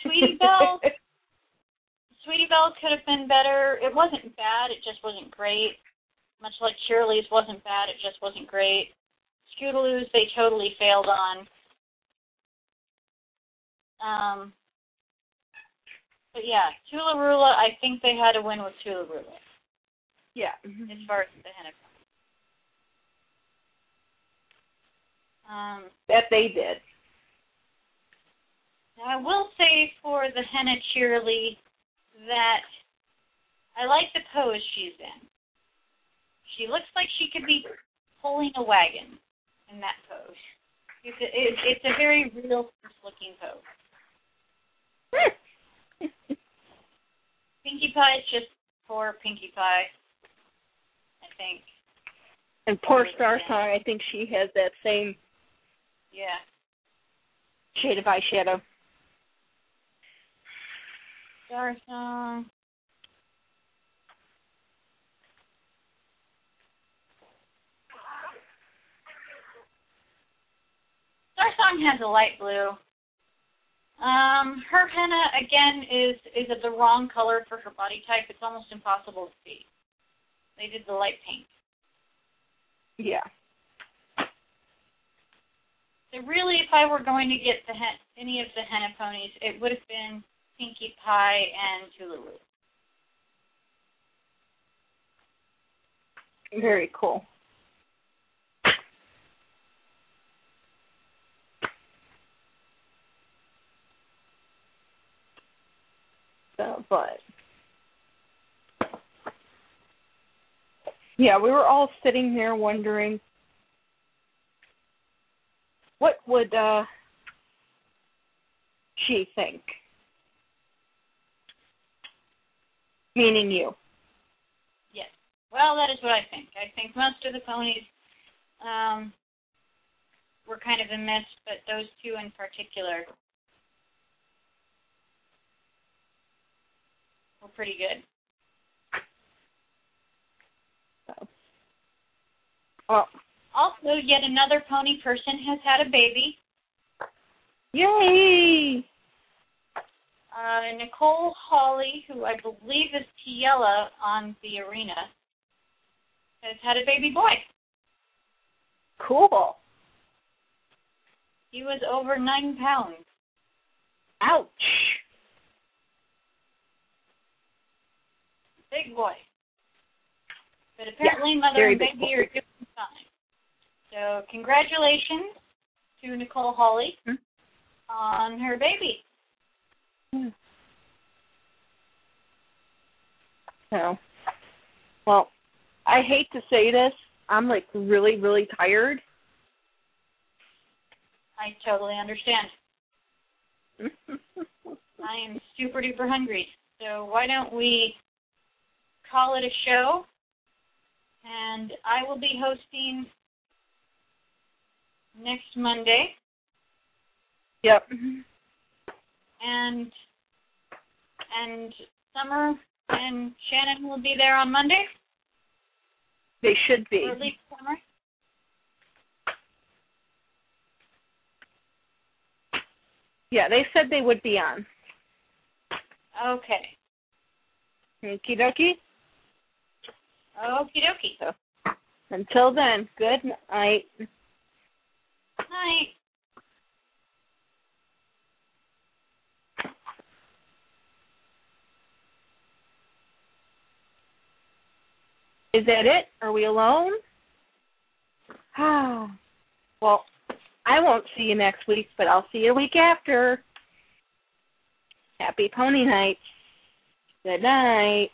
Sweetie Belle Sweetie Belle could have been better. It wasn't bad, it just wasn't great. Much like Cheerilee's wasn't bad, it just wasn't great. Scootaloo's they totally failed on. Um but yeah, Toola-Roola, I think they had to win with Toola-Roola yeah. as far as the henna. Um That they did. Now, I will say for the henna Cheerilee that I like the pose she's in. She looks like she could be pulling a wagon in that pose. It's a, it, it's a very real looking pose. Pinkie Pie is just poor Pinkie Pie. I think. And poor Star Song, I think she has that same Yeah. shade of eyeshadow. Star Song. Star Song has a light blue. Um, her henna again is is of the wrong color for her body type. It's almost impossible to see. They did the light pink. Yeah. So really, if I were going to get the hen- any of the henna ponies, it would have been Pinkie Pie and Tululu. Very cool. So, but yeah, we were all sitting here wondering what would uh she think? Meaning you. Yes. Well, that is what I think. I think most of the ponies um, were kind of a miss, but those two in particular were pretty good. So. Well, Also, yet another pony person has had a baby. yay! Uh, Nicole Hawley, who I believe is Tiella on the arena, has had a baby boy. Cool. He was over nine pounds. Ouch. Big boy. But apparently mother and baby boy. are doing fine. So congratulations to Nicole Hawley Hmm. on her baby. So, well, I hate to say this. I'm like really, really tired. I totally understand. I am super duper hungry. So why don't we call it a show? And I will be hosting next Monday. yep. Mm-hmm. And and Summer and Shannon will be there on Monday. They should be. Or at least Summer. Yeah, they said they would be on. Okay. Okie dokie. Okie dokie. Until then, good night. Night. Is that it? Are we alone? well, I won't see you next week, but I'll see you a week after. Happy Pony Night. Good night.